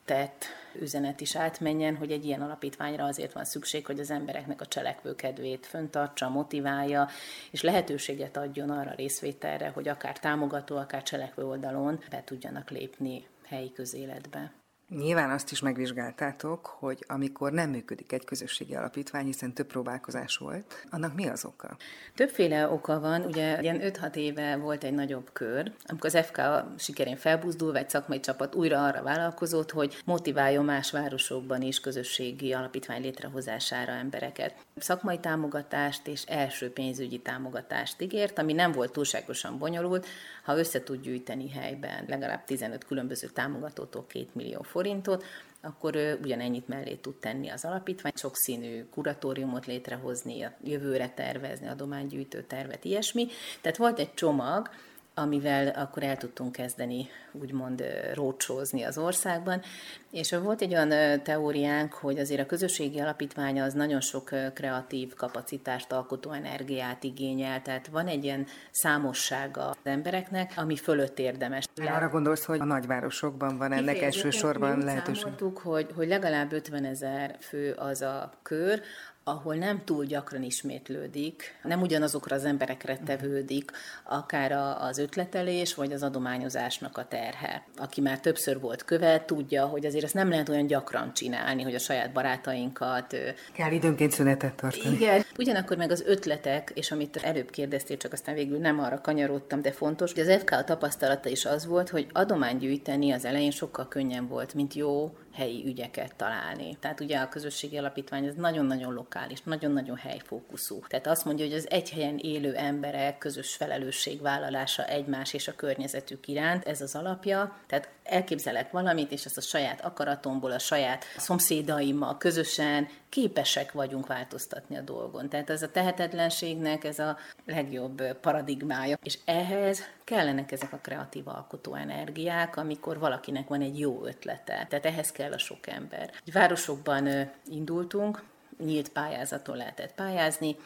áttett üzenet is átmenjen, hogy egy ilyen alapítványra azért van szükség, hogy az embereknek a cselekvőkedvét föntartsa, motiválja, és lehetőséget adjon arra részvételre, hogy akár támogató, akár cselekvő oldalon be tudjanak lépni helyi közéletbe. Nyilván azt is megvizsgáltátok, hogy amikor nem működik egy közösségi alapítvány, hiszen több próbálkozás volt, annak mi az oka? Többféle oka van, ugye ilyen 5-6 éve volt egy nagyobb kör, amikor az FK sikerén felbuzdul, egy szakmai csapat újra arra vállalkozott, hogy motiváljon más városokban is közösségi alapítvány létrehozására embereket. Szakmai támogatást és első pénzügyi támogatást ígért, ami nem volt túlságosan bonyolult, ha össze tud gyűjteni helyben legalább 15 különböző támogatótól 2 millió forint, forintot, akkor ugyanennyit mellé tud tenni az alapítvány, sokszínű kuratóriumot létrehozni, a jövőre tervezni, adománygyűjtő tervet, ilyesmi. Tehát volt egy csomag, amivel akkor el tudtunk kezdeni úgymond rócsózni az országban. És volt egy olyan teóriánk, hogy azért a közösségi alapítvány az nagyon sok kreatív kapacitást, alkotó energiát igényel, tehát van egy ilyen számossága az embereknek, ami fölött érdemes. Arra gondolsz, hogy a nagyvárosokban van ennek Igen, elsősorban lehetőség? hogy, hogy legalább 50 ezer fő az a kör, ahol nem túl gyakran ismétlődik, nem ugyanazokra az emberekre tevődik, akár az ötletelés, vagy az adományozásnak a terhe. Aki már többször volt követ, tudja, hogy azért ezt nem lehet olyan gyakran csinálni, hogy a saját barátainkat... Kell időnként szünetet tartani. Igen. Ugyanakkor meg az ötletek, és amit előbb kérdeztél, csak aztán végül nem arra kanyarodtam, de fontos, hogy az FK tapasztalata is az volt, hogy adomány gyűjteni az elején sokkal könnyen volt, mint jó helyi ügyeket találni. Tehát ugye a közösségi alapítvány az nagyon-nagyon lokális, nagyon-nagyon helyfókuszú. Tehát azt mondja, hogy az egy helyen élő emberek közös felelősségvállalása egymás és a környezetük iránt, ez az alapja. Tehát elképzelek valamit, és ezt a saját akaratomból, a saját szomszédaimmal közösen képesek vagyunk változtatni a dolgon. Tehát ez a tehetetlenségnek ez a legjobb paradigmája. És ehhez kellenek ezek a kreatív alkotó energiák, amikor valakinek van egy jó ötlete. Tehát ehhez kell a sok ember. Városokban indultunk, nyílt pályázaton lehetett pályázni,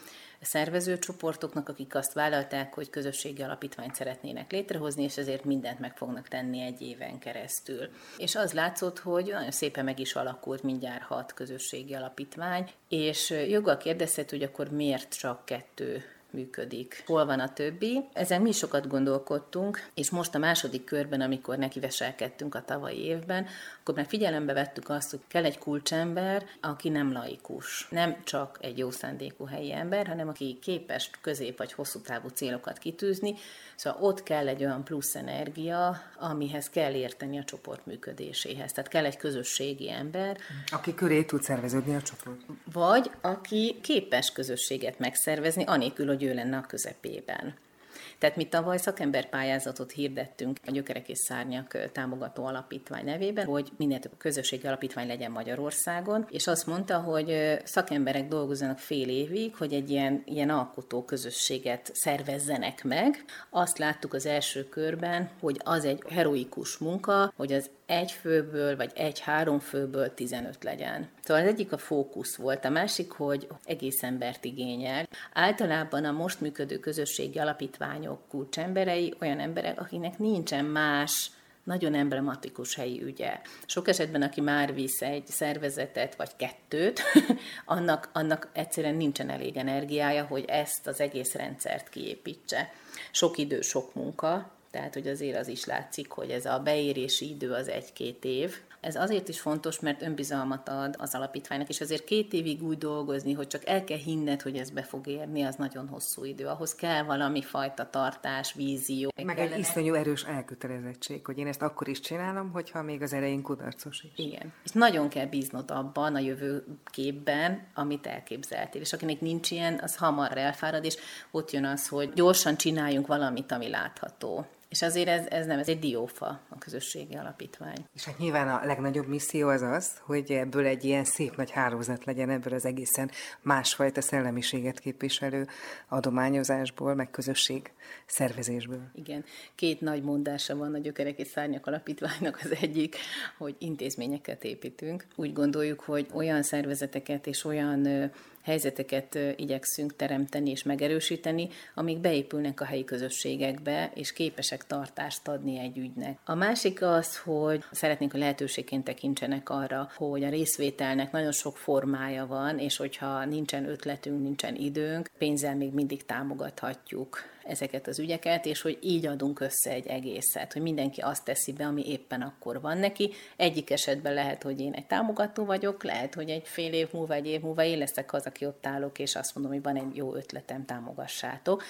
szervezőcsoportoknak, akik azt vállalták, hogy közösségi alapítványt szeretnének létrehozni, és ezért mindent meg fognak tenni egy éven keresztül. És az látszott, hogy nagyon szépen meg is alakult mindjárt hat közösségi alapítvány, és joggal kérdezhet, hogy akkor miért csak kettő működik. Hol van a többi? Ezen mi sokat gondolkodtunk, és most a második körben, amikor nekiveselkedtünk a tavalyi évben, akkor már figyelembe vettük azt, hogy kell egy kulcsember, aki nem laikus. Nem csak egy jó szándékú helyi ember, hanem aki képes közép vagy hosszú távú célokat kitűzni, Szóval ott kell egy olyan plusz energia, amihez kell érteni a csoport működéséhez. Tehát kell egy közösségi ember. Aki köré tud szerveződni a csoport. Vagy aki képes közösséget megszervezni, anélkül, hogy ő lenne a közepében. Tehát mi tavaly szakemberpályázatot hirdettünk a Gyökerek és Szárnyak támogató alapítvány nevében, hogy minél több közösségi alapítvány legyen Magyarországon, és azt mondta, hogy szakemberek dolgozzanak fél évig, hogy egy ilyen, ilyen alkotó közösséget szervezzenek meg. Azt láttuk az első körben, hogy az egy heroikus munka, hogy az egy főből, vagy egy-három főből 15 legyen. Szóval az egyik a fókusz volt, a másik, hogy egész embert igényel. Általában a most működő közösségi alapítványok kulcsemberei olyan emberek, akiknek nincsen más nagyon emblematikus helyi ügye. Sok esetben, aki már visz egy szervezetet vagy kettőt, annak, annak egyszerűen nincsen elég energiája, hogy ezt az egész rendszert kiépítse. Sok idő, sok munka, tehát hogy azért az is látszik, hogy ez a beérési idő az egy-két év. Ez azért is fontos, mert önbizalmat ad az alapítványnak, és azért két évig úgy dolgozni, hogy csak el kell hinned, hogy ez be fog érni, az nagyon hosszú idő. Ahhoz kell valami fajta tartás, vízió. Meg egy iszonyú erős elkötelezettség, hogy én ezt akkor is csinálom, hogyha még az erején kudarcos is. Igen. És nagyon kell bíznod abban a jövő képben, amit elképzeltél. És akinek nincs ilyen, az hamar elfárad, és ott jön az, hogy gyorsan csináljunk valamit, ami látható És azért ez, ez nem, ez egy diófa a közösségi alapítvány. És hát nyilván a legnagyobb misszió az az, hogy ebből egy ilyen szép nagy hálózat legyen ebből az egészen másfajta szellemiséget képviselő adományozásból, meg közösség szervezésből. Igen, két nagy mondása van a Gyökerek és Szárnyak Alapítványnak az egyik, hogy intézményeket építünk. Úgy gondoljuk, hogy olyan szervezeteket és olyan helyzeteket igyekszünk teremteni és megerősíteni, amik beépülnek a helyi közösségekbe, és képesek tartást adni egy ügynek. A másik az, hogy szeretnénk, a lehetőségként tekintsenek arra, hogy a részvételnek nagyon sok formája van, és hogyha nincsen ötletünk, nincsen időnk, pénzzel még mindig támogathatjuk ezeket az ügyeket, és hogy így adunk össze egy egészet, hogy mindenki azt teszi be, ami éppen akkor van neki. Egyik esetben lehet, hogy én egy támogató vagyok, lehet, hogy egy fél év múlva, egy év múlva én leszek az, aki ott állok, és azt mondom, hogy van egy jó ötletem, támogassátok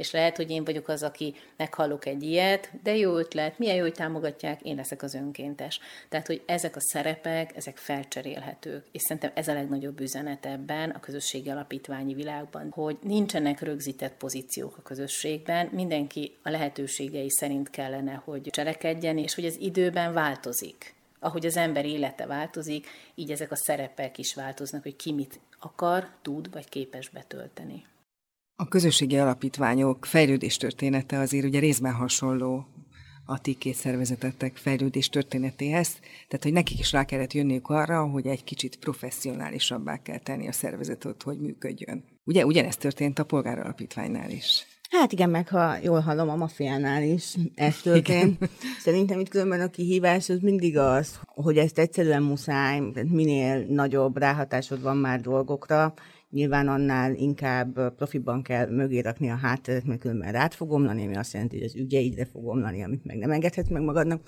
és lehet, hogy én vagyok az, aki meghallok egy ilyet, de jó ötlet, milyen jó, hogy támogatják, én leszek az önkéntes. Tehát, hogy ezek a szerepek, ezek felcserélhetők, és szerintem ez a legnagyobb üzenet ebben a közösségi alapítványi világban, hogy nincsenek rögzített pozíciók a közösségben, mindenki a lehetőségei szerint kellene, hogy cselekedjen, és hogy ez időben változik ahogy az ember élete változik, így ezek a szerepek is változnak, hogy ki mit akar, tud vagy képes betölteni. A közösségi alapítványok fejlődés története azért ugye részben hasonló a ti két szervezetettek fejlődés történetéhez, tehát hogy nekik is rá kellett jönniük arra, hogy egy kicsit professzionálisabbá kell tenni a szervezetet, hogy működjön. Ugye ugyanezt történt a polgáralapítványnál is. Hát igen, meg ha jól hallom, a mafiánál is ez történt. Igen. Szerintem itt különben a kihívás az mindig az, hogy ezt egyszerűen muszáj, minél nagyobb ráhatásod van már dolgokra, nyilván annál inkább profiban kell mögé rakni a hátteret, mert különben rád fog omlani, ami azt jelenti, hogy az ügyeidre fog omlani, amit meg nem engedhetsz meg magadnak.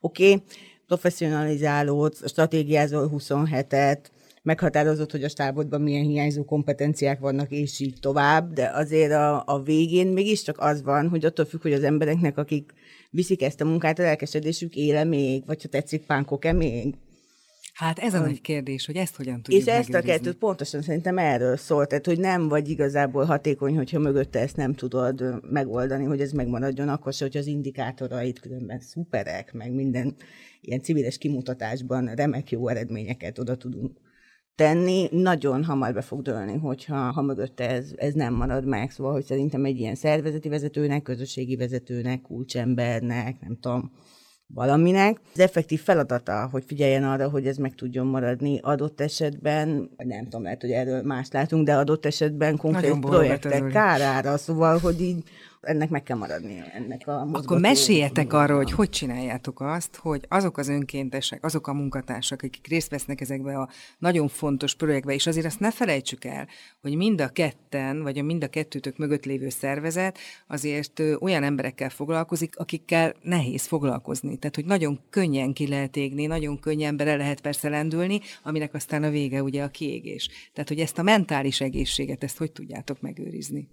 Oké, okay, professzionalizálódsz, stratégiázol 27-et, meghatározott, hogy a stábodban milyen hiányzó kompetenciák vannak, és így tovább, de azért a, a végén mégiscsak az van, hogy attól függ, hogy az embereknek, akik viszik ezt a munkát, a lelkesedésük éle még, vagy ha tetszik, pánkok-e még. Hát ez a nagy kérdés, hogy ezt hogyan tudjuk És ezt a kettőt pontosan szerintem erről szólt, tehát hogy nem vagy igazából hatékony, hogyha mögötte ezt nem tudod megoldani, hogy ez megmaradjon, akkor se, hogy az indikátorait különben szuperek, meg minden ilyen civiles kimutatásban remek jó eredményeket oda tudunk tenni, nagyon hamar be fog dőlni, hogyha ha mögötte ez, ez nem marad meg. Szóval, hogy szerintem egy ilyen szervezeti vezetőnek, közösségi vezetőnek, kulcsembernek, nem tudom, valaminek. Az effektív feladata, hogy figyeljen arra, hogy ez meg tudjon maradni adott esetben, nem tudom, lehet, hogy erről más látunk, de adott esetben konkrét projektek kárára, szóval, hogy így ennek meg kell maradni. Ennek a Akkor meséljetek arról, hogy hogy csináljátok azt, hogy azok az önkéntesek, azok a munkatársak, akik részt vesznek ezekbe a nagyon fontos projektbe, és azért azt ne felejtsük el, hogy mind a ketten, vagy a mind a kettőtök mögött lévő szervezet azért olyan emberekkel foglalkozik, akikkel nehéz foglalkozni. Tehát, hogy nagyon könnyen ki lehet égni, nagyon könnyen bele lehet persze lendülni, aminek aztán a vége ugye a kiégés. Tehát, hogy ezt a mentális egészséget, ezt hogy tudjátok megőrizni?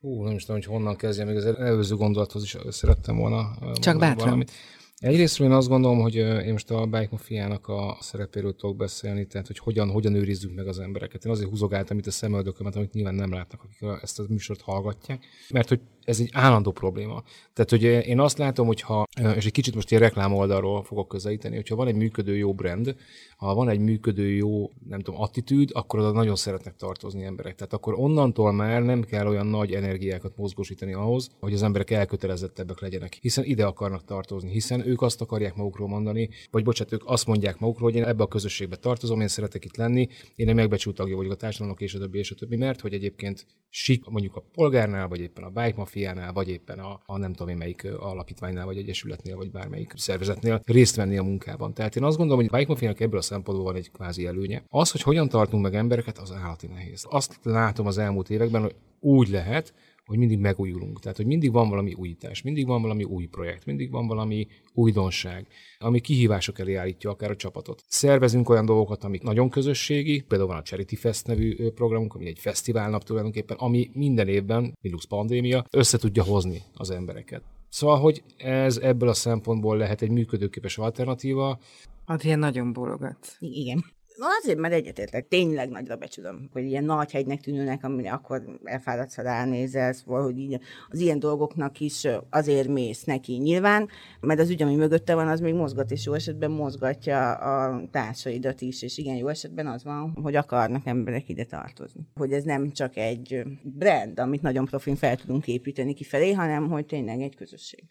Hú, nem is tudom, hogy honnan kezdjem, még az előző gondolathoz is szerettem volna Csak bátran. Valamit. Egyrészt én azt gondolom, hogy én most a Bike Mafiának a szerepéről tudok beszélni, tehát hogy hogyan, hogyan őrizzük meg az embereket. Én azért húzogáltam itt a szemöldökömet, amit nyilván nem látnak, akik ezt a műsort hallgatják, mert hogy ez egy állandó probléma. Tehát, hogy én azt látom, hogy ha, és egy kicsit most ilyen reklám oldalról fogok közelíteni, hogyha van egy működő jó brand, ha van egy működő jó, nem tudom, attitűd, akkor oda nagyon szeretnek tartozni emberek. Tehát akkor onnantól már nem kell olyan nagy energiákat mozgósítani ahhoz, hogy az emberek elkötelezettebbek legyenek, hiszen ide akarnak tartozni, hiszen ők azt akarják magukról mondani, vagy bocsánat, ők azt mondják magukról, hogy én ebbe a közösségbe tartozom, én szeretek itt lenni, én egy megbecsült tagja vagyok a társadalomnak, és a többi, és a többi, mert hogy egyébként sik, mondjuk a polgárnál, vagy éppen a bike mafiánál, vagy éppen a, a nem tudom én melyik alapítványnál, vagy egyesületnél, vagy bármelyik szervezetnél részt venni a munkában. Tehát én azt gondolom, hogy a bike mafiának ebből a szempontból van egy kvázi előnye. Az, hogy hogyan tartunk meg embereket, az állati nehéz. Azt látom az elmúlt években, hogy úgy lehet, hogy mindig megújulunk. Tehát, hogy mindig van valami újítás, mindig van valami új projekt, mindig van valami újdonság, ami kihívások elé állítja akár a csapatot. Szervezünk olyan dolgokat, amik nagyon közösségi, például van a Charity Fest nevű programunk, ami egy fesztiválnap tulajdonképpen, ami minden évben, minusz pandémia, össze tudja hozni az embereket. Szóval, hogy ez ebből a szempontból lehet egy működőképes alternatíva. Adrián nagyon bólogat. Igen Na azért, mert egyetértek, tényleg nagyra becsülöm, hogy ilyen nagy hegynek tűnőnek, amire akkor elfáradsz, ha ránézel, hogy így az ilyen dolgoknak is azért mész neki nyilván, mert az ügy, ami mögötte van, az még mozgat, és jó esetben mozgatja a társaidat is, és igen, jó esetben az van, hogy akarnak emberek ide tartozni. Hogy ez nem csak egy brand, amit nagyon profin fel tudunk építeni kifelé, hanem hogy tényleg egy közösség.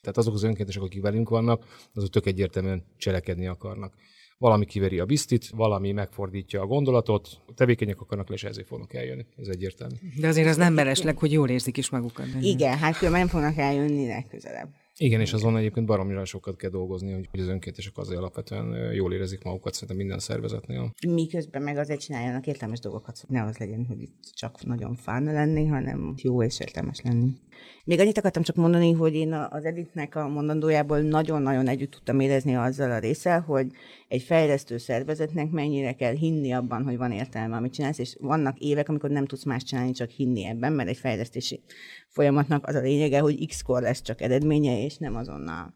Tehát azok az önkéntesek, akik velünk vannak, azok tök egyértelműen cselekedni akarnak valami kiveri a biztit, valami megfordítja a gondolatot, tevékenyek akarnak le, és ezért fognak eljönni. Ez egyértelmű. De azért az nem mellesleg, hogy jól érzik is magukat. Igen, hát különben nem fognak eljönni legközelebb. Igen, és azon egyébként baromira sokat kell dolgozni, hogy az önkéntesek azért alapvetően jól érezik magukat szerintem minden szervezetnél. Miközben meg azért csináljanak értelmes dolgokat, hogy ne az legyen, hogy itt csak nagyon fán lenni, hanem jó és értelmes lenni. Még annyit akartam csak mondani, hogy én az Editnek a mondandójából nagyon-nagyon együtt tudtam érezni azzal a részsel, hogy egy fejlesztő szervezetnek mennyire kell hinni abban, hogy van értelme, amit csinálsz, és vannak évek, amikor nem tudsz más csinálni, csak hinni ebben, mert egy fejlesztési folyamatnak az a lényege, hogy x-kor lesz csak eredménye, és nem azonnal.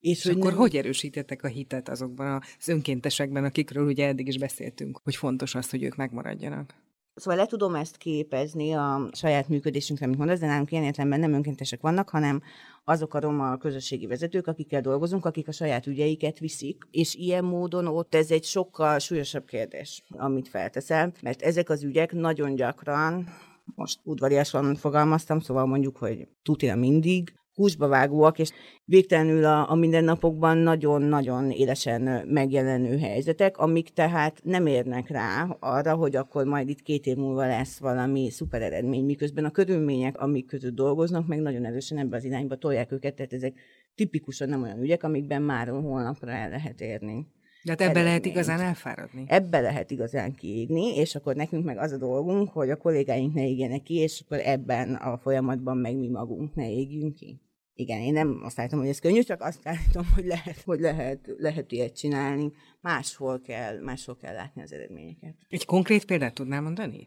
És, és akkor nem... hogy erősítettek a hitet azokban az önkéntesekben, akikről ugye eddig is beszéltünk, hogy fontos az, hogy ők megmaradjanak? Szóval le tudom ezt képezni a saját működésünkre, amit mondasz, de nálunk ilyen értelemben nem önkéntesek vannak, hanem azok a roma közösségi vezetők, akikkel dolgozunk, akik a saját ügyeiket viszik, és ilyen módon ott ez egy sokkal súlyosabb kérdés, amit felteszel, mert ezek az ügyek nagyon gyakran most udvariasan fogalmaztam, szóval mondjuk, hogy tutira mindig, húsba vágóak, és végtelenül a, a mindennapokban nagyon-nagyon élesen megjelenő helyzetek, amik tehát nem érnek rá arra, hogy akkor majd itt két év múlva lesz valami szuper eredmény, miközben a körülmények, amik között dolgoznak, meg nagyon erősen ebbe az irányba tolják őket, tehát ezek tipikusan nem olyan ügyek, amikben már holnapra el lehet érni. De hát ebbe lehet igazán elfáradni. Ebbe lehet igazán kiégni, és akkor nekünk meg az a dolgunk, hogy a kollégáink ne égjenek ki, és akkor ebben a folyamatban meg mi magunk ne égjünk ki. Igen, én nem azt állítom, hogy ez könnyű, csak azt állítom, hogy lehet, hogy lehet, lehet ilyet csinálni. Máshol kell, máshol kell látni az eredményeket. Egy konkrét példát tudnál mondani?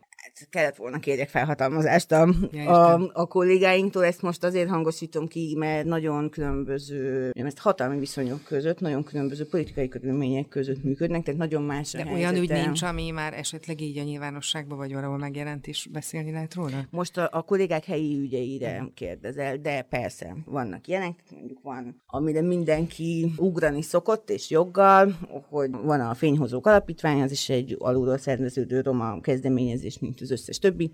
Kellett volna kérjek felhatalmazást a, ja, a, a kollégáinktól, ezt most azért hangosítom ki, mert nagyon különböző, ezt hatalmi viszonyok között, nagyon különböző politikai körülmények között működnek, tehát nagyon más De a olyan ügy nincs, ami már esetleg így a nyilvánosságban vagy valahol megjelent, és beszélni lehet róla? Most a, a kollégák helyi ügyeire kérdezel, de persze, vannak ilyenek, mondjuk van, amire mindenki ugrani szokott, és joggal, hogy van a Fényhozók Alapítvány, az is egy alulról szerveződő roma kezdeményezés, mint az összes többi,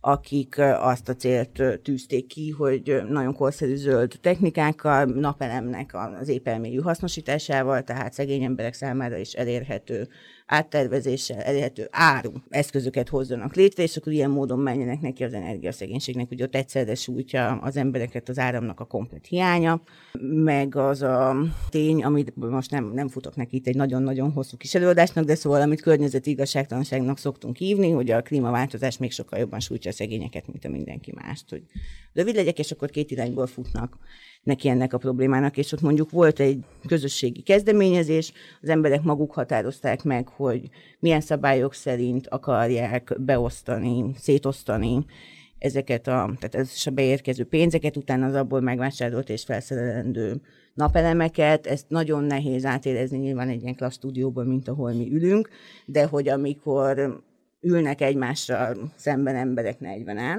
akik azt a célt tűzték ki, hogy nagyon korszerű zöld technikákkal, napelemnek az épelmélyű hasznosításával, tehát szegény emberek számára is elérhető áttervezéssel elérhető áru eszközöket hozzanak létre, és akkor ilyen módon menjenek neki az energiaszegénységnek, hogy ott egyszerre sújtja az embereket az áramnak a komplet hiánya, meg az a tény, amit most nem, nem futok neki itt egy nagyon-nagyon hosszú kis előadásnak, de szóval, amit környezeti igazságtalanságnak szoktunk hívni, hogy a klímaváltozás még sokkal jobban sújtja a szegényeket, mint a mindenki mást, hogy rövid legyek, és akkor két irányból futnak neki ennek a problémának, és ott mondjuk volt egy közösségi kezdeményezés, az emberek maguk határozták meg, hogy milyen szabályok szerint akarják beosztani, szétosztani ezeket a, tehát ez is a beérkező pénzeket, utána az abból megvásárolt és felszerelendő napelemeket, ezt nagyon nehéz átérezni nyilván egy ilyen klassz stúdióban, mint ahol mi ülünk, de hogy amikor ülnek egymással szemben emberek 40-en,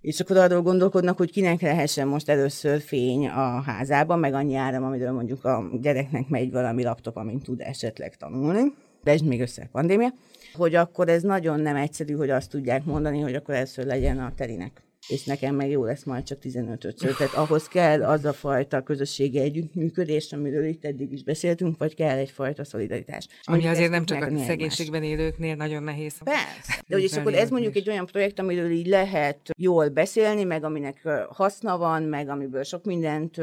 és akkor arról gondolkodnak, hogy kinek lehessen most először fény a házában, meg annyi áram, amiről mondjuk a gyereknek megy valami laptop, amint tud esetleg tanulni, de ez még össze a pandémia, hogy akkor ez nagyon nem egyszerű, hogy azt tudják mondani, hogy akkor először legyen a terinek és nekem meg jó lesz majd csak 15 ötször. Tehát ahhoz kell az a fajta közösségi együttműködés, amiről itt eddig is beszéltünk, vagy kell egyfajta szolidaritás. Ami azért nem csak a szegénységben élőknél nagyon nehéz. Persze. De hogy akkor ez mondjuk egy olyan projekt, amiről így lehet jól beszélni, meg aminek haszna van, meg amiből sok mindent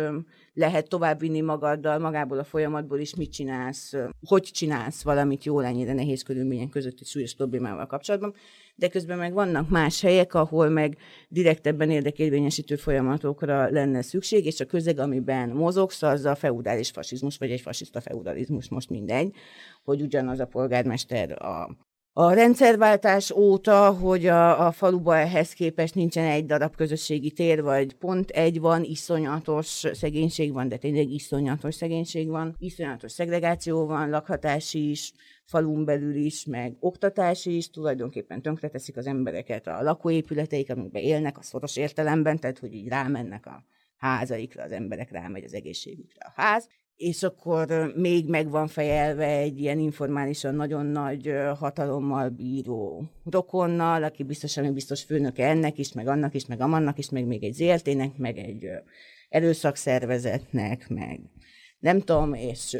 lehet továbbvinni magaddal, magából a folyamatból is mit csinálsz, hogy csinálsz valamit jól ennyire nehéz körülmények között egy súlyos problémával kapcsolatban de közben meg vannak más helyek, ahol meg direktebben érdekérvényesítő folyamatokra lenne szükség, és a közeg, amiben mozogsz, az a feudális fasizmus, vagy egy fasiszta feudalizmus, most mindegy, hogy ugyanaz a polgármester a a rendszerváltás óta, hogy a, a faluba ehhez képest nincsen egy darab közösségi tér, vagy pont egy van, iszonyatos szegénység van, de tényleg iszonyatos szegénység van, iszonyatos szegregáció van, lakhatási is, falun belül is, meg oktatási is, tulajdonképpen tönkreteszik az embereket a lakóépületeik, amikben élnek a szoros értelemben, tehát hogy így rámennek a házaikra, az emberek rámegy az egészségükre a ház, és akkor még meg van fejelve egy ilyen informálisan nagyon nagy hatalommal bíró rokonnal, aki biztosan még biztos főnöke ennek is, meg annak is, meg amannak is, meg még egy ZLT-nek, meg egy erőszakszervezetnek, meg nem tudom, és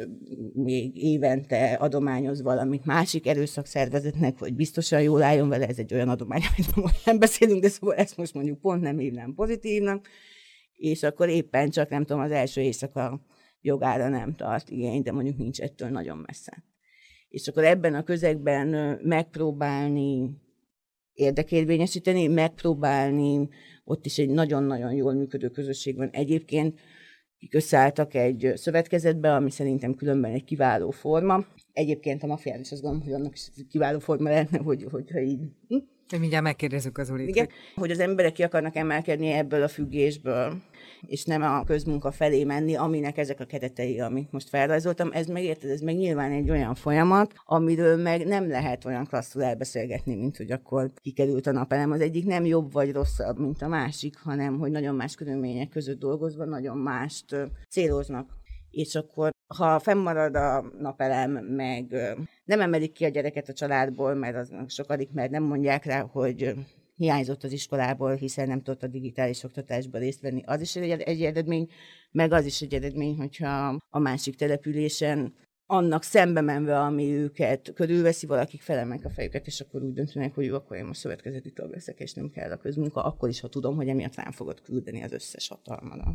még évente adományoz valamit másik erőszakszervezetnek, hogy biztosan jól álljon vele, ez egy olyan adomány, amit nem beszélünk, de szóval ezt most mondjuk pont nem hívnám pozitívnak, és akkor éppen csak nem tudom, az első éjszaka jogára nem tart igény, de mondjuk nincs ettől nagyon messze. És akkor ebben a közegben megpróbálni érdekérvényesíteni, megpróbálni, ott is egy nagyon-nagyon jól működő közösség van. Egyébként akik összeálltak egy szövetkezetbe, ami szerintem különben egy kiváló forma. Egyébként a mafián is azt gondolom, hogy annak is kiváló forma lehetne, hogy, hogyha így... Hm? Mindjárt megkérdezzük az Ulit. Igen, hogy az emberek ki akarnak emelkedni ebből a függésből és nem a közmunka felé menni, aminek ezek a keretei, amit most felrajzoltam. Ez meg érted, ez meg nyilván egy olyan folyamat, amiről meg nem lehet olyan klasszul elbeszélgetni, mint hogy akkor kikerült a napelem. Az egyik nem jobb vagy rosszabb, mint a másik, hanem hogy nagyon más körülmények között dolgozva nagyon mást céloznak és akkor ha fennmarad a napelem, meg nem emelik ki a gyereket a családból, mert az sokadik, mert nem mondják rá, hogy hiányzott az iskolából, hiszen nem tudott a digitális oktatásban részt venni. Az is egy, egy eredmény, meg az is egy eredmény, hogyha a másik településen annak szembe menve, ami őket körülveszi, valakik felemek a fejüket, és akkor úgy döntenek, hogy jó, akkor én most szövetkezeti tag leszek, és nem kell a közmunka, akkor is, ha tudom, hogy emiatt rám fogod küldeni az összes hatalmadat.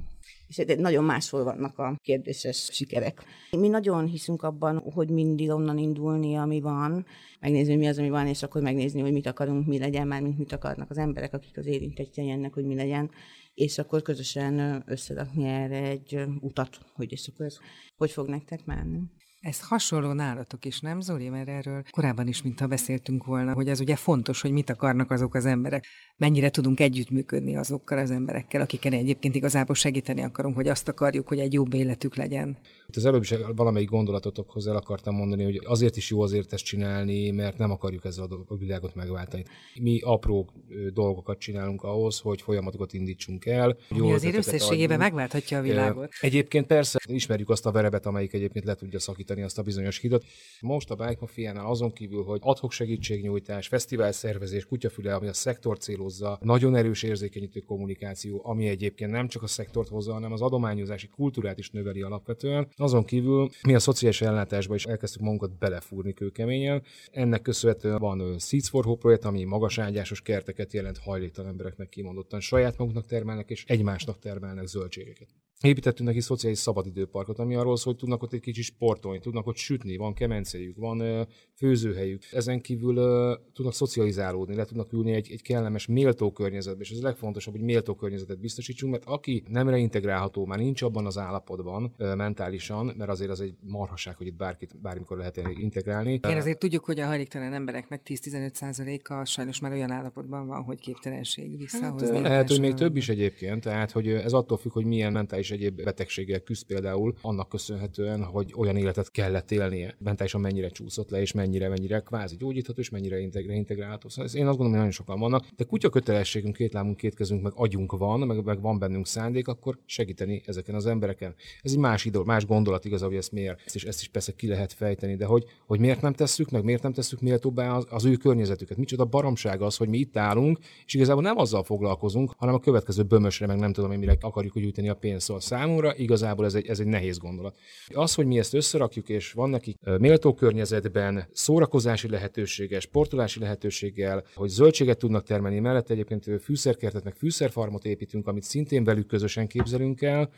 És nagyon máshol vannak a kérdéses sikerek. Mi nagyon hiszünk abban, hogy mindig onnan indulni, ami van, megnézni, hogy mi az, ami van, és akkor megnézni, hogy mit akarunk, mi legyen, már mint mit akarnak az emberek, akik az érintettjei ennek, hogy mi legyen, és akkor közösen összerakni erre egy utat, hogy és akkor ez hogy fog nektek menni. Ez hasonló nálatok is, nem Zoli? Mert erről korábban is, mintha beszéltünk volna, hogy ez ugye fontos, hogy mit akarnak azok az emberek, mennyire tudunk együttműködni azokkal az emberekkel, akiken egyébként igazából segíteni akarunk, hogy azt akarjuk, hogy egy jobb életük legyen. Itt az előbb is valamelyik gondolatotokhoz el akartam mondani, hogy azért is jó azért ezt csinálni, mert nem akarjuk ezzel a világot megváltani. Mi apró dolgokat csinálunk ahhoz, hogy folyamatokat indítsunk el. Mi azért összességében megválthatja a világot. Egyébként persze ismerjük azt a verebet, amelyik egyébként le tudja szakítani azt a bizonyos hidat. Most a Bike Mafia-nál azon kívül, hogy adhok segítségnyújtás, fesztivál szervezés, kutyafüle, ami a szektor célozza, nagyon erős érzékenyítő kommunikáció, ami egyébként nem csak a szektort hozza, hanem az adományozási kultúrát is növeli alapvetően. Azon kívül mi a szociális ellátásba is elkezdtük magunkat belefúrni kőkeményen. Ennek köszönhetően van Seeds for Hope projekt, ami magas ágyásos kerteket jelent hajléktalan embereknek kimondottan saját maguknak termelnek és egymásnak termelnek zöldségeket. Építettünk neki szociális szabadidőparkot, ami arról szól, hogy tudnak ott egy kicsit sportolni, tudnak ott sütni, van kemencéjük, van főzőhelyük. Ezen kívül tudnak szocializálódni, le tudnak ülni egy, egy kellemes, méltó környezetbe, és ez a legfontosabb, hogy méltó környezetet biztosítsunk, mert aki nem reintegrálható, már nincs abban az állapotban mentálisan, mert azért az egy marhaság, hogy itt bárkit bármikor lehet integrálni. Igen, azért tudjuk, hogy a hajléktalan embereknek 10-15%-a sajnos már olyan állapotban van, hogy képtelenség visszahozni. Hát, lehet, hogy még több is egyébként, tehát hogy ez attól függ, hogy milyen mentális és egyéb betegséggel küzd például, annak köszönhetően, hogy olyan életet kellett élnie. Mentálisan mennyire csúszott le, és mennyire, mennyire kvázi gyógyítható, és mennyire integrálható. Szóval én azt gondolom, hogy nagyon sokan vannak, de kutya kötelességünk, két lábunk, két kezünk, meg agyunk van, meg, meg van bennünk szándék, akkor segíteni ezeken az embereken. Ez egy más idő, más gondolat igaz, hogy ezt miért, ezt is, ezt is persze ki lehet fejteni, de hogy, hogy miért nem tesszük meg, miért nem tesszük méltóbbá az, az ő környezetüket. Micsoda baromság az, hogy mi itt állunk, és igazából nem azzal foglalkozunk, hanem a következő bömösre, meg nem tudom, hogy mire akarjuk gyűjteni a pénzt. Szóval számomra igazából ez egy, ez egy nehéz gondolat. Az, hogy mi ezt összerakjuk, és van nekik méltó környezetben szórakozási lehetősége, sportolási lehetőséggel, hogy zöldséget tudnak termelni, mellett egyébként fűszerkertet, meg fűszerfarmot építünk, amit szintén velük közösen képzelünk el.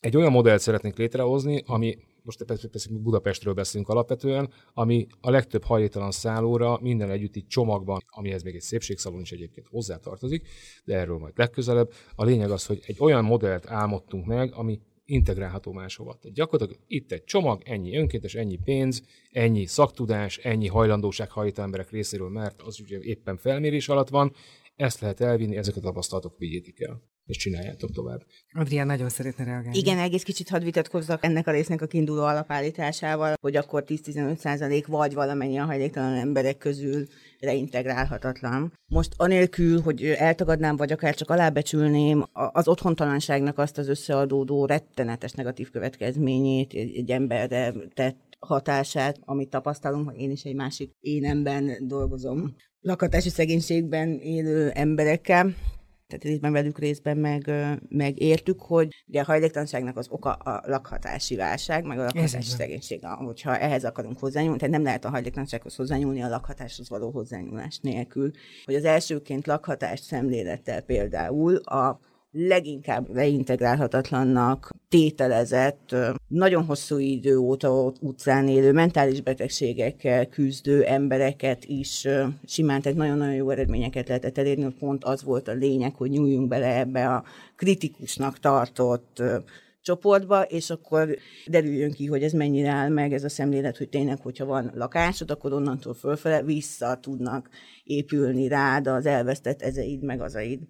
Egy olyan modellt szeretnénk létrehozni, ami most persze Budapestről beszélünk alapvetően, ami a legtöbb hajléktalan szállóra minden együtt itt csomagban, amihez még egy szépségszalon is egyébként hozzátartozik, de erről majd legközelebb. A lényeg az, hogy egy olyan modellt álmodtunk meg, ami integrálható máshova. Tehát gyakorlatilag itt egy csomag, ennyi önkéntes, ennyi pénz, ennyi szaktudás, ennyi hajlandóság hajtó emberek részéről, mert az ugye éppen felmérés alatt van, ezt lehet elvinni, ezeket a tapasztalatok vigyétek el és csináljátok tovább. Adrián nagyon szeretne reagálni. Igen, egész kicsit hadd vitatkozzak ennek a résznek a kiinduló alapállításával, hogy akkor 10-15 százalék vagy valamennyi a hajléktalan emberek közül reintegrálhatatlan. Most anélkül, hogy eltagadnám, vagy akár csak alábecsülném az otthontalanságnak azt az összeadódó rettenetes negatív következményét egy emberre tett hatását, amit tapasztalunk, hogy én is egy másik énemben dolgozom lakhatási szegénységben élő emberekkel, tehát részben velük, részben meg, meg értük, hogy ugye a hajléktalanságnak az oka a lakhatási válság, meg a lakhatási szegénység, hogyha ehhez akarunk hozzányúlni, tehát nem lehet a hajléktalansághoz hozzányúlni a lakhatáshoz való hozzányúlás nélkül. Hogy az elsőként lakhatást szemlélettel például a leginkább reintegrálhatatlannak tételezett, nagyon hosszú idő óta utcán élő, mentális betegségekkel küzdő embereket is simán, tehát nagyon-nagyon jó eredményeket lehetett elérni, pont az volt a lényeg, hogy nyúljunk bele ebbe a kritikusnak tartott csoportba, és akkor derüljön ki, hogy ez mennyire áll meg ez a szemlélet, hogy tényleg, hogyha van lakásod, akkor onnantól fölfele vissza tudnak épülni rád az elvesztett ezeid, meg azaid.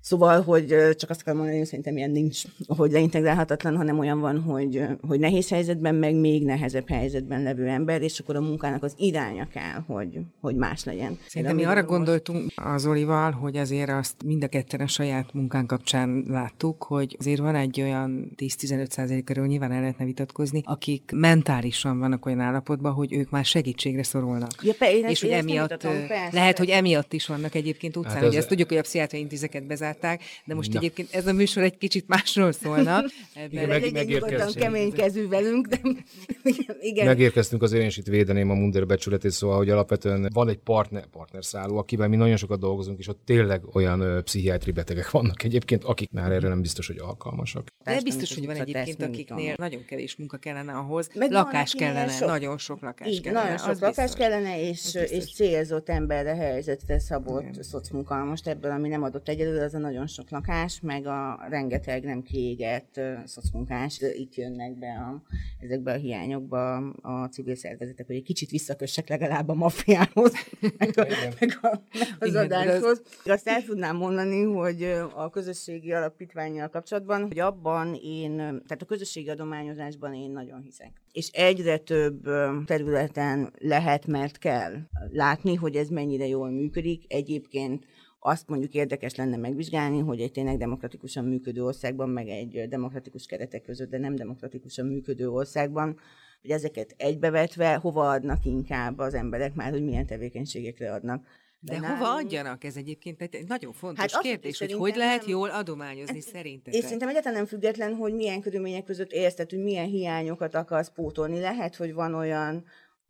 Szóval, hogy csak azt akarom mondani, hogy szerintem ilyen nincs, hogy leintegrálhatatlan, hanem olyan van, hogy, hogy nehéz helyzetben, meg még nehezebb helyzetben levő ember, és akkor a munkának az iránya kell, hogy, hogy más legyen. Szerintem mi arra most... gondoltunk az Olival, hogy azért azt mind a ketten a saját munkán kapcsán láttuk, hogy azért van egy olyan 10-15 százalékról nyilván el lehetne vitatkozni, akik mentálisan vannak olyan állapotban, hogy ők már segítségre szorulnak. Ja, pe, én és hogy emiatt, mutatom, lehet, hogy emiatt is vannak egyébként utcán, hát hogy ezt tudjuk, hogy a pszichiátriai intézeket bezárt csinálták, de most Na. egyébként ez a műsor egy kicsit másról szólna. Igen, meg, megérkeztünk. keménykező velünk, de igen. Megérkeztünk, azért én is itt védeném a Munder becsületét, szóval, hogy alapvetően van egy partner, partnerszálló, akivel mi nagyon sokat dolgozunk, és ott tényleg olyan ö, pszichiátri betegek vannak egyébként, akik már erre nem biztos, hogy alkalmasak. De biztos, hogy van egyébként, akiknél nagyon kevés munka kellene ahhoz, Meg lakás kellene, sok, nagyon sok lakás így, kellene. Nagyon sok lakás biztos. kellene, és, és célzott emberre helyzetre szabott szocmunka. Most ebből, ami nem adott egyelőre, az a nagyon sok lakás, meg a rengeteg nem kiégett szocmunkás, itt jönnek be a, ezekbe a hiányokba a civil szervezetek, hogy egy kicsit visszakössek legalább a maffiához, meg, a, meg, a, meg az Igen, adáshoz. Az... Azt el tudnám mondani, hogy a közösségi alapítványjal kapcsolatban, hogy abban én, tehát a közösségi adományozásban én nagyon hiszek. És egyre több területen lehet, mert kell látni, hogy ez mennyire jól működik. Egyébként azt mondjuk érdekes lenne megvizsgálni, hogy egy tényleg demokratikusan működő országban, meg egy demokratikus keretek között, de nem demokratikusan működő országban, hogy ezeket egybevetve hova adnak inkább az emberek már, hogy milyen tevékenységekre adnak. De, De nálunk... hova adjanak? Ez egyébként egy nagyon fontos hát kérdés, hogy hogy lehet nem... jól adományozni ez, szerintetek? És szerintem egyáltalán nem független, hogy milyen körülmények között érzted, hogy milyen hiányokat akarsz pótolni. Lehet, hogy van olyan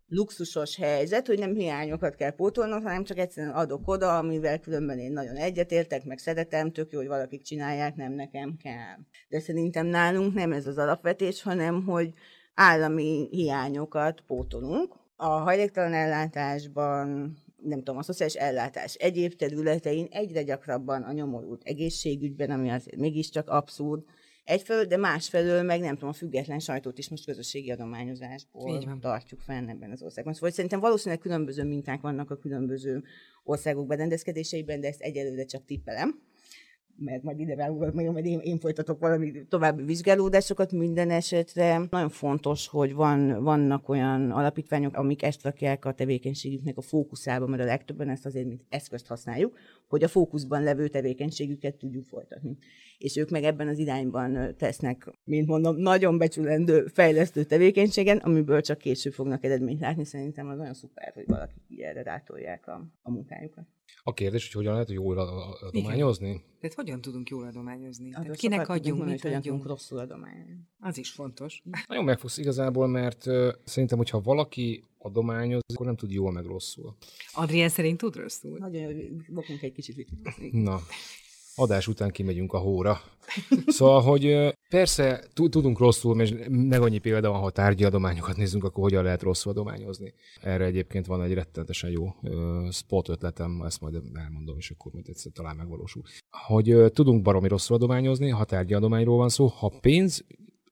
luxusos helyzet, hogy nem hiányokat kell pótolnom, hanem csak egyszerűen adok oda, amivel különben én nagyon egyetértek, meg szeretem, tök jó, hogy valakik csinálják, nem nekem kell. De szerintem nálunk nem ez az alapvetés, hanem hogy állami hiányokat pótolunk. A hajléktalan ellátásban nem tudom, a szociális ellátás egyéb területein egyre gyakrabban a nyomorult egészségügyben, ami azért mégiscsak abszurd, egyfelől, de másfelől meg nem tudom, a független sajtót is most közösségi adományozásból tartjuk fenn ebben az országban. Szóval szerintem valószínűleg különböző minták vannak a különböző országok berendezkedéseiben, de ezt egyelőre csak tippelem mert majd ide majd én, én folytatok valami további vizsgálódásokat minden esetre. Nagyon fontos, hogy van, vannak olyan alapítványok, amik ezt rakják a tevékenységüknek a fókuszába, mert a legtöbben ezt azért mint eszközt használjuk, hogy a fókuszban levő tevékenységüket tudjuk folytatni. És ők meg ebben az irányban tesznek, mint mondom, nagyon becsülendő, fejlesztő tevékenységen, amiből csak később fognak eredményt látni. Szerintem az nagyon szuper, hogy valakik erre rátolják a, a munkájukat. A kérdés, hogy hogyan lehet jól adományozni? Igen. Tehát hogyan tudunk jól adományozni? Tehát kinek adjunk, mit adjunk? Hogyan rosszul adományozni? Az is fontos. Nagyon megfogsz igazából, mert uh, szerintem, hogyha valaki adományoz, akkor nem tud jól meg rosszul. Adrien szerint tud rosszul. Nagyon jó, hogy egy kicsit Na, adás után kimegyünk a hóra. Szóval, hogy persze tudunk rosszul, meg annyi példa van, ha tárgyi adományokat nézzünk, akkor hogyan lehet rosszul adományozni. Erre egyébként van egy rettenetesen jó spot ötletem, ezt majd elmondom, és akkor majd egyszer talán megvalósul. Hogy tudunk baromi rosszul adományozni, ha tárgyi adományról van szó, ha pénz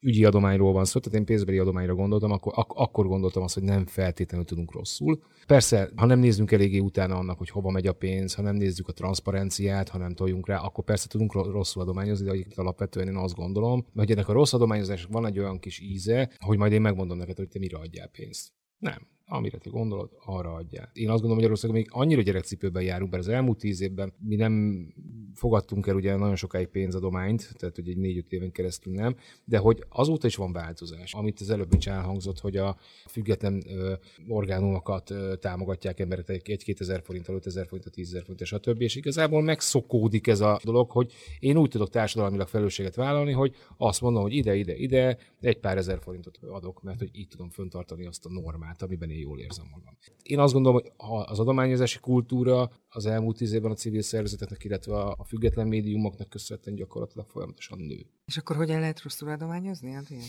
ügyi adományról van szó, tehát én pénzbeli adományra gondoltam, akkor, ak- akkor gondoltam azt, hogy nem feltétlenül tudunk rosszul. Persze, ha nem nézzünk eléggé utána annak, hogy hova megy a pénz, ha nem nézzük a transzparenciát, ha nem toljunk rá, akkor persze tudunk rosszul adományozni, de egyébként alapvetően én azt gondolom, hogy ennek a rossz adományozásnak van egy olyan kis íze, hogy majd én megmondom neked, hogy te mire adjál pénzt. Nem amire te gondolod, arra adják. Én azt gondolom, Magyarországon még annyira gyerekcipőben járunk, mert az elmúlt tíz évben mi nem fogadtunk el ugye nagyon sokáig pénzadományt, tehát ugye egy négy-öt éven keresztül nem, de hogy azóta is van változás. Amit az előbb is elhangzott, hogy a független ö, orgánumokat ö, támogatják emberek egy-két ezer forinttal, 5 ezer forinttal, 10 ezer forinttal, stb. És igazából megszokódik ez a dolog, hogy én úgy tudok társadalmilag felelősséget vállalni, hogy azt mondom, hogy ide, ide, ide egy pár ezer forintot adok, mert hogy így tudom föntartani azt a normát, amiben én jól érzem magam. Én azt gondolom, hogy az adományozási kultúra az elmúlt tíz évben a civil szervezeteknek, illetve a független médiumoknak köszönhetően gyakorlatilag folyamatosan nő. És akkor hogyan lehet rosszul adományozni, Adrián?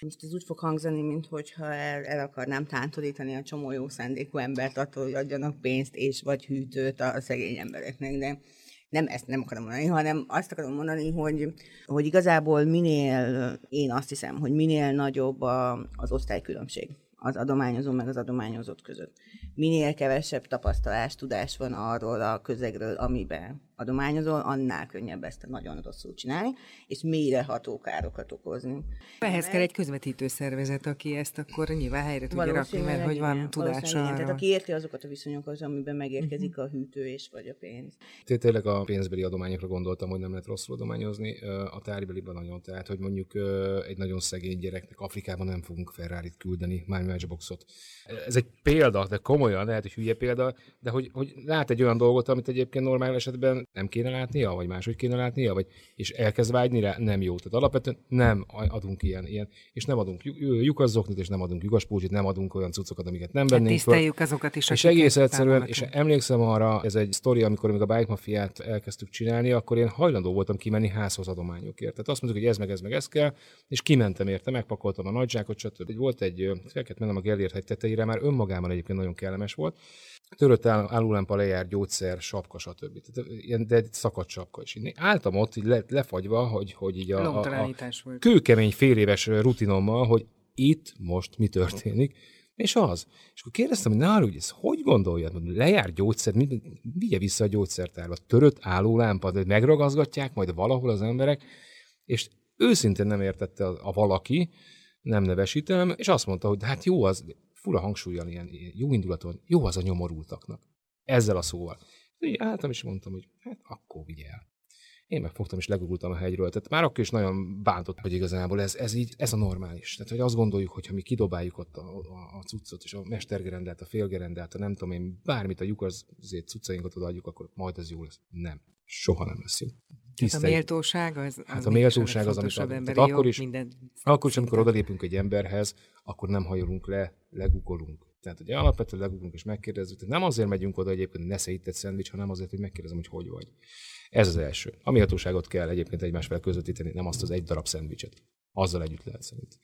Most ez úgy fog hangzani, mintha el, el akarnám tántorítani a csomó jó szándékú embert attól, hogy adjanak pénzt és vagy hűtőt a szegény embereknek, de nem ezt nem akarom mondani, hanem azt akarom mondani, hogy, hogy igazából minél, én azt hiszem, hogy minél nagyobb a, az osztálykülönbség az adományozó meg az adományozott között. Minél kevesebb tapasztalás, tudás van arról a közegről, amiben adományozol, annál könnyebb ezt nagyon rosszul csinálni, és mélyreható károkat okozni. Ehhez kell egy közvetítő szervezet, aki ezt akkor nyilván helyre tudja rakni, mert hogy van tudása arra. Tehát aki érti azokat a viszonyokat, amiben megérkezik uh-huh. a hűtő és vagy a pénz. Tényleg a pénzbeli adományokra gondoltam, hogy nem lehet rosszul adományozni, a táribeliben nagyon. Tehát, hogy mondjuk egy nagyon szegény gyereknek Afrikában nem fogunk ferrari küldeni, már matchboxot. Ez egy példa, de komolyan, lehet, hogy hülye példa, de hogy, hogy lát egy olyan dolgot, amit egyébként normál esetben nem kéne látnia, vagy máshogy kéne látnia, vagy, és elkezd vágyni rá, nem jó. Tehát alapvetően nem adunk ilyen, ilyen és nem adunk lyukazzoknit, és nem adunk lyukaspulcsit, nem adunk olyan cuccokat, amiket nem vennénk hát tiszteljük föl. azokat is, És egész egyszerűen, és emlékszem arra, ez egy sztori, amikor még a Bike Mafiát elkezdtük csinálni, akkor én hajlandó voltam kimenni házhoz adományokért. Tehát azt mondjuk, hogy ez meg ez meg ez kell, és kimentem érte, megpakoltam a nagyzsákot, stb. Volt egy, fel kellett mennem a Gellért hegy tetejére, már önmagában egyébként nagyon kellemes volt, törött álulámpa lejár, gyógyszer, sapka, stb. Tehát ilyen, de szakadt sapka is. Én álltam ott így le, lefagyva, hogy, hogy így a, a, a kőkemény fél éves rutinommal, hogy itt most mi történik, és az. És akkor kérdeztem, hogy nála, hogy ez hogy gondolja? Lejár gyógyszer, mi, vigye vissza a gyógyszertárba. Törött állólámpa, de megragazgatják majd valahol az emberek, és őszintén nem értette a, a valaki, nem nevesítem, és azt mondta, hogy hát jó az, fura hangsúlyjal, ilyen, ilyen jó indulaton, jó az a nyomorultaknak. Ezzel a szóval. Így álltam, és mondtam, hogy hát akkor vigyel. Én megfogtam, és legurultam a hegyről. Tehát már akkor is nagyon bántott, hogy igazából ez, ez így, ez a normális. Tehát, hogy azt gondoljuk, hogy ha mi kidobáljuk ott a, a, a cuccot, és a mestergerendelt, a félgerendelt, a nem tudom én, bármit a lyuk az azért cuccainkat odaadjuk, akkor majd az jó lesz. Nem. Soha nem lesz jó. Hát a méltóság az, az hát a méltóság az, amit adunk. Tehát akkor is, minden akkor is, amikor odalépünk egy emberhez, akkor nem hajolunk le, legugolunk. Tehát ugye alapvetően legugolunk és megkérdezzük. Tehát nem azért megyünk oda egyébként, hogy ne szétett szendvics, hanem azért, hogy megkérdezem, hogy hogy vagy. Ez az első. A méltóságot kell egyébként egymás fel közvetíteni, nem azt az egy darab szendvicset. Azzal együtt lehet szerintem.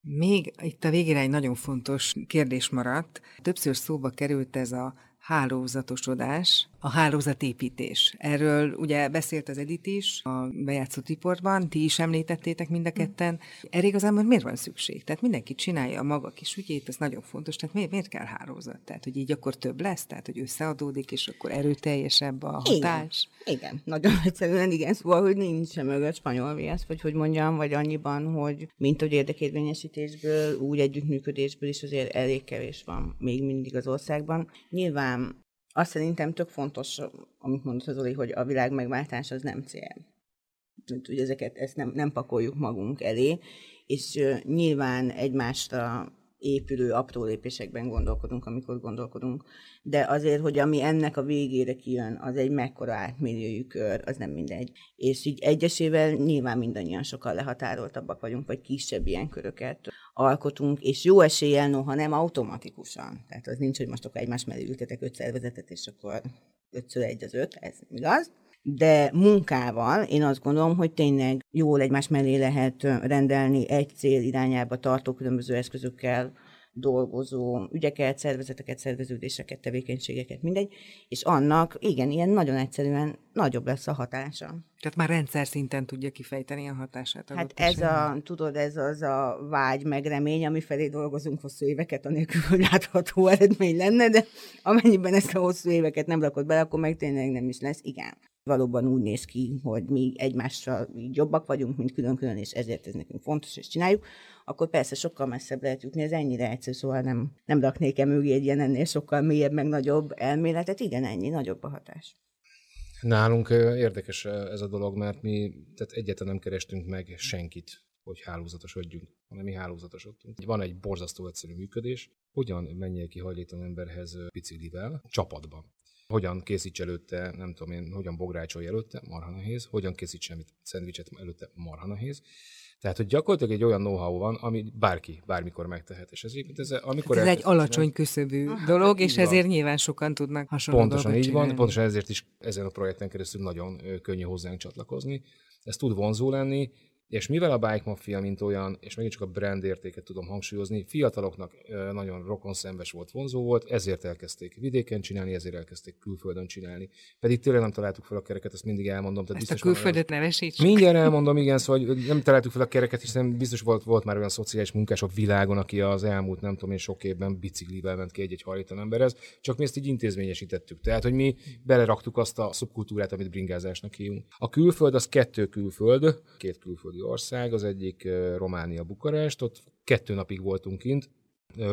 Még itt a végére egy nagyon fontos kérdés maradt. Többször szóba került ez a hálózatosodás, a hálózatépítés. Erről ugye beszélt az Edit is a bejátszott riportban, ti is említettétek mind a ketten. Erre igazából miért van szükség? Tehát mindenki csinálja a maga kis ügyét, ez nagyon fontos. Tehát miért, miért kell hálózat? Tehát, hogy így akkor több lesz? Tehát, hogy összeadódik, és akkor erőteljesebb a hatás? Igen, igen. nagyon egyszerűen igen. Szóval, hogy nincs sem mögött spanyol viasz, vagy hogy mondjam, vagy annyiban, hogy mint hogy érdekérvényesítésből, úgy együttműködésből is azért elég kevés van még mindig az országban. Nyilván azt szerintem tök fontos, amit mondott az Oli, hogy a világ megváltás az nem cél. Hogy ezeket ezt nem, nem pakoljuk magunk elé, és nyilván egymásra épülő apró lépésekben gondolkodunk, amikor gondolkodunk. De azért, hogy ami ennek a végére kijön, az egy mekkora átmérőjű kör, az nem mindegy. És így egyesével nyilván mindannyian sokkal lehatároltabbak vagyunk, vagy kisebb ilyen köröket alkotunk, és jó eséllyel, noha nem automatikusan. Tehát az nincs, hogy most akkor egymás mellé ültetek öt szervezetet, és akkor ötször egy az öt, ez igaz de munkával én azt gondolom, hogy tényleg jól egymás mellé lehet rendelni egy cél irányába tartó különböző eszközökkel dolgozó ügyeket, szervezeteket, szerveződéseket, tevékenységeket, mindegy, és annak igen, ilyen nagyon egyszerűen nagyobb lesz a hatása. Tehát már rendszer szinten tudja kifejteni a hatását. Hát ez a, tudod, ez az a vágy, meg remény, ami felé dolgozunk hosszú éveket, anélkül, hogy látható eredmény lenne, de amennyiben ezt a hosszú éveket nem rakod bele, akkor meg tényleg nem is lesz. Igen valóban úgy néz ki, hogy mi egymással így jobbak vagyunk, mint külön-külön, és ezért ez nekünk fontos, és csináljuk, akkor persze sokkal messzebb lehet jutni, ez ennyire egyszerű, szóval nem, nem raknék e mögé egy ilyen ennél sokkal mélyebb, meg nagyobb elméletet, igen, ennyi, nagyobb a hatás. Nálunk érdekes ez a dolog, mert mi tehát egyáltalán nem kerestünk meg senkit, hogy hálózatosodjunk, hanem mi hálózatosodtunk. Van egy borzasztó egyszerű működés, hogyan menjél ki hajlítan emberhez biciklivel, csapatban hogyan készíts előtte, nem tudom én, hogyan bográcsolj előtte, marha nehéz, hogyan készíts egy szendvicset előtte, marha nehéz. Tehát, hogy gyakorlatilag egy olyan know-how van, ami bárki, bármikor megtehet. És ez, ez, amikor ez egy alacsony küszöbű dolog, és ezért van. nyilván sokan tudnak hasonló Pontosan így csinálni. van, pontosan ezért is ezen a projekten keresztül nagyon könnyű hozzánk csatlakozni. Ez tud vonzó lenni, és mivel a Bike Mafia, mint olyan, és megint csak a brand értéket tudom hangsúlyozni, fiataloknak nagyon rokon szembes volt, vonzó volt, ezért elkezdték vidéken csinálni, ezért elkezdték külföldön csinálni. Pedig tényleg nem találtuk fel a kereket, ezt mindig elmondom. Tehát ezt a külföldet nevesíts. Mindjárt elmondom, igen, szóval nem találtuk fel a kereket, hiszen biztos volt, volt már olyan szociális munkás a világon, aki az elmúlt nem tudom én sok évben biciklivel ment ki egy-egy hajlítan emberhez, csak mi ezt így intézményesítettük. Tehát, hogy mi beleraktuk azt a szubkultúrát, amit bringázásnak hívunk. A külföld az kettő külföld, két külföld ország, az egyik Románia, Bukarest, ott kettő napig voltunk kint,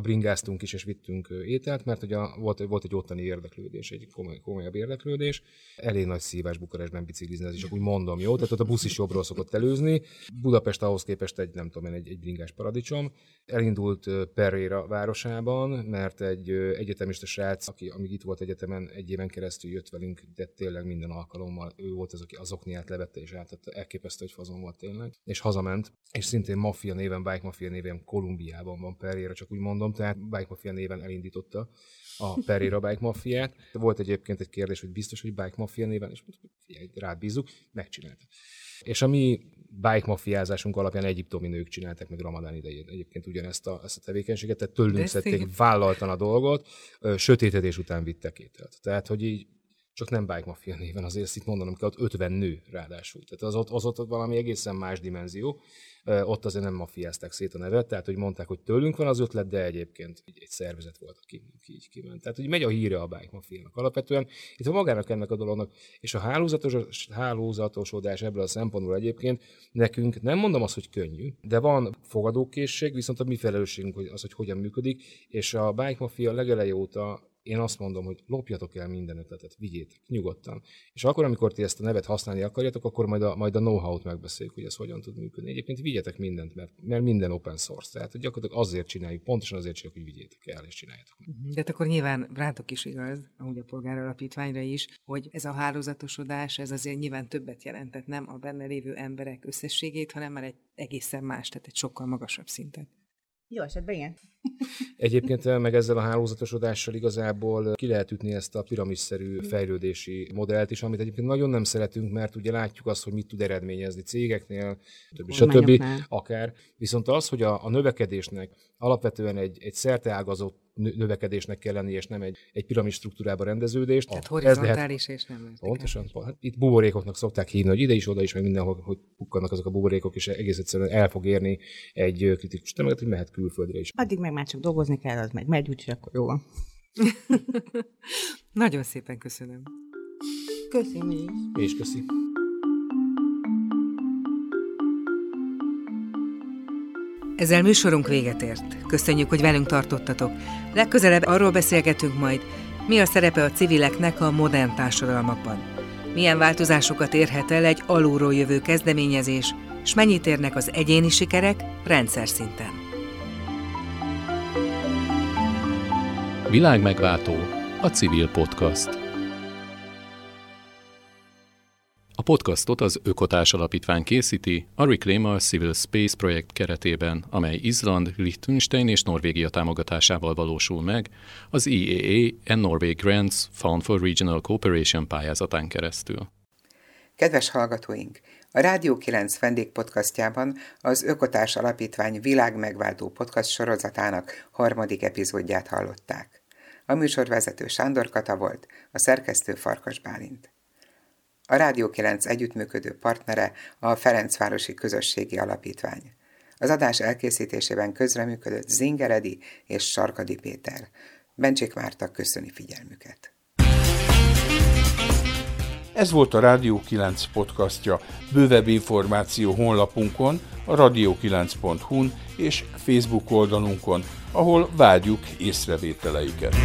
bringáztunk is és vittünk ételt, mert ugye volt, volt egy ottani érdeklődés, egy komoly, komolyabb érdeklődés. Elég nagy szívás Bukarestben biciklizni, ez is úgy mondom, jó? Tehát ott a busz is jobbról szokott előzni. Budapest ahhoz képest egy, nem tudom én, egy, egy bringás paradicsom. Elindult Pereira városában, mert egy egyetemista srác, aki amíg itt volt egyetemen, egy éven keresztül jött velünk, de tényleg minden alkalommal ő volt az, aki az okniát levette és átadta. Elképesztő, hogy fazon volt tényleg. És hazament, és szintén Mafia néven, Bike Mafia néven Kolumbiában van Pereira, csak úgy mondom, tehát Bike Mafia néven elindította a Pereira Bike Mafiát. Volt egyébként egy kérdés, hogy biztos, hogy Bike Mafia néven, és figyelj, rád bízunk, megcsinálta. És a mi bike mafiázásunk alapján egyiptomi nők csináltak meg Ramadán idején egyébként ugyanezt a, ezt a tevékenységet, tehát tőlünk szedték vállaltan a dolgot, sötétedés után vittek ételt. Tehát, hogy így csak nem Bike Mafia néven, azért itt mondanom kell, ott 50 nő ráadásul. Tehát az ott, az ott valami egészen más dimenzió ott azért nem mafiázták szét a nevet, tehát hogy mondták, hogy tőlünk van az ötlet, de egyébként egy szervezet volt, aki, aki így kiment. Tehát, hogy megy a híre a bike mafiának alapvetően. Itt magának ennek a dolognak, és a hálózatos, hálózatosodás ebből a szempontból egyébként nekünk nem mondom azt, hogy könnyű, de van fogadókészség, viszont a mi felelősségünk az, hogy hogyan működik, és a bike mafia legelejé óta én azt mondom, hogy lopjatok el minden ötletet, vigyétek, nyugodtan. És akkor, amikor ti ezt a nevet használni akarjátok, akkor majd a, majd a know-how-t megbeszéljük, hogy ez hogyan tud működni. Egyébként vigyetek mindent, mert, mert minden open source. Tehát hogy gyakorlatilag azért csináljuk, pontosan azért csináljuk, hogy vigyétek el és csináljátok. De hát akkor nyilván rátok is igaz, ahogy a polgár alapítványra is, hogy ez a hálózatosodás, ez azért nyilván többet jelentett, nem a benne lévő emberek összességét, hanem már egy egészen más, tehát egy sokkal magasabb szintet. Jó esetben igen. Egyébként eh, meg ezzel a hálózatosodással igazából ki lehet ütni ezt a piramisszerű fejlődési modellt is, amit egyébként nagyon nem szeretünk, mert ugye látjuk azt, hogy mit tud eredményezni cégeknél, többi, stb. akár. Viszont az, hogy a, a növekedésnek alapvetően egy, egy szerteágazott növekedésnek kell lenni, és nem egy, egy piramis struktúrába rendeződés. Tehát horizontális és nem Pontosan. Hát itt buborékoknak szokták hívni, hogy ide is, oda is, meg mindenhol, hogy pukkannak azok a buborékok, és egész egyszerűen el fog érni egy kritikus tömeget, hogy mehet külföldre is. Addig meg már csak dolgozni kell, az meg megy, úgyhogy akkor jó van. Nagyon szépen köszönöm. Köszönöm is. És köszi. Ezzel műsorunk véget ért. Köszönjük, hogy velünk tartottatok. Legközelebb arról beszélgetünk majd, mi a szerepe a civileknek a modern társadalmakban. Milyen változásokat érhet el egy alulról jövő kezdeményezés, és mennyit érnek az egyéni sikerek rendszer szinten. Világmegváltó, a civil podcast. A podcastot az Ökotárs Alapítvány készíti a Reclaimer Civil Space projekt keretében, amely Izland, Liechtenstein és Norvégia támogatásával valósul meg az EAA and Norway Grants Found for Regional Cooperation pályázatán keresztül. Kedves hallgatóink! A Rádió 9 vendégpodcastjában az Ökotárs Alapítvány világmegváltó podcast sorozatának harmadik epizódját hallották. A műsorvezető Sándor Kata volt, a szerkesztő Farkas Bálint. A Rádió 9 együttműködő partnere a Ferencvárosi Közösségi Alapítvány. Az adás elkészítésében közreműködött Zingeredi és Sarkadi Péter. Bencsik Márta köszöni figyelmüket. Ez volt a Rádió 9 podcastja. Bővebb információ honlapunkon, a radio9.hu-n és Facebook oldalunkon, ahol várjuk észrevételeiket.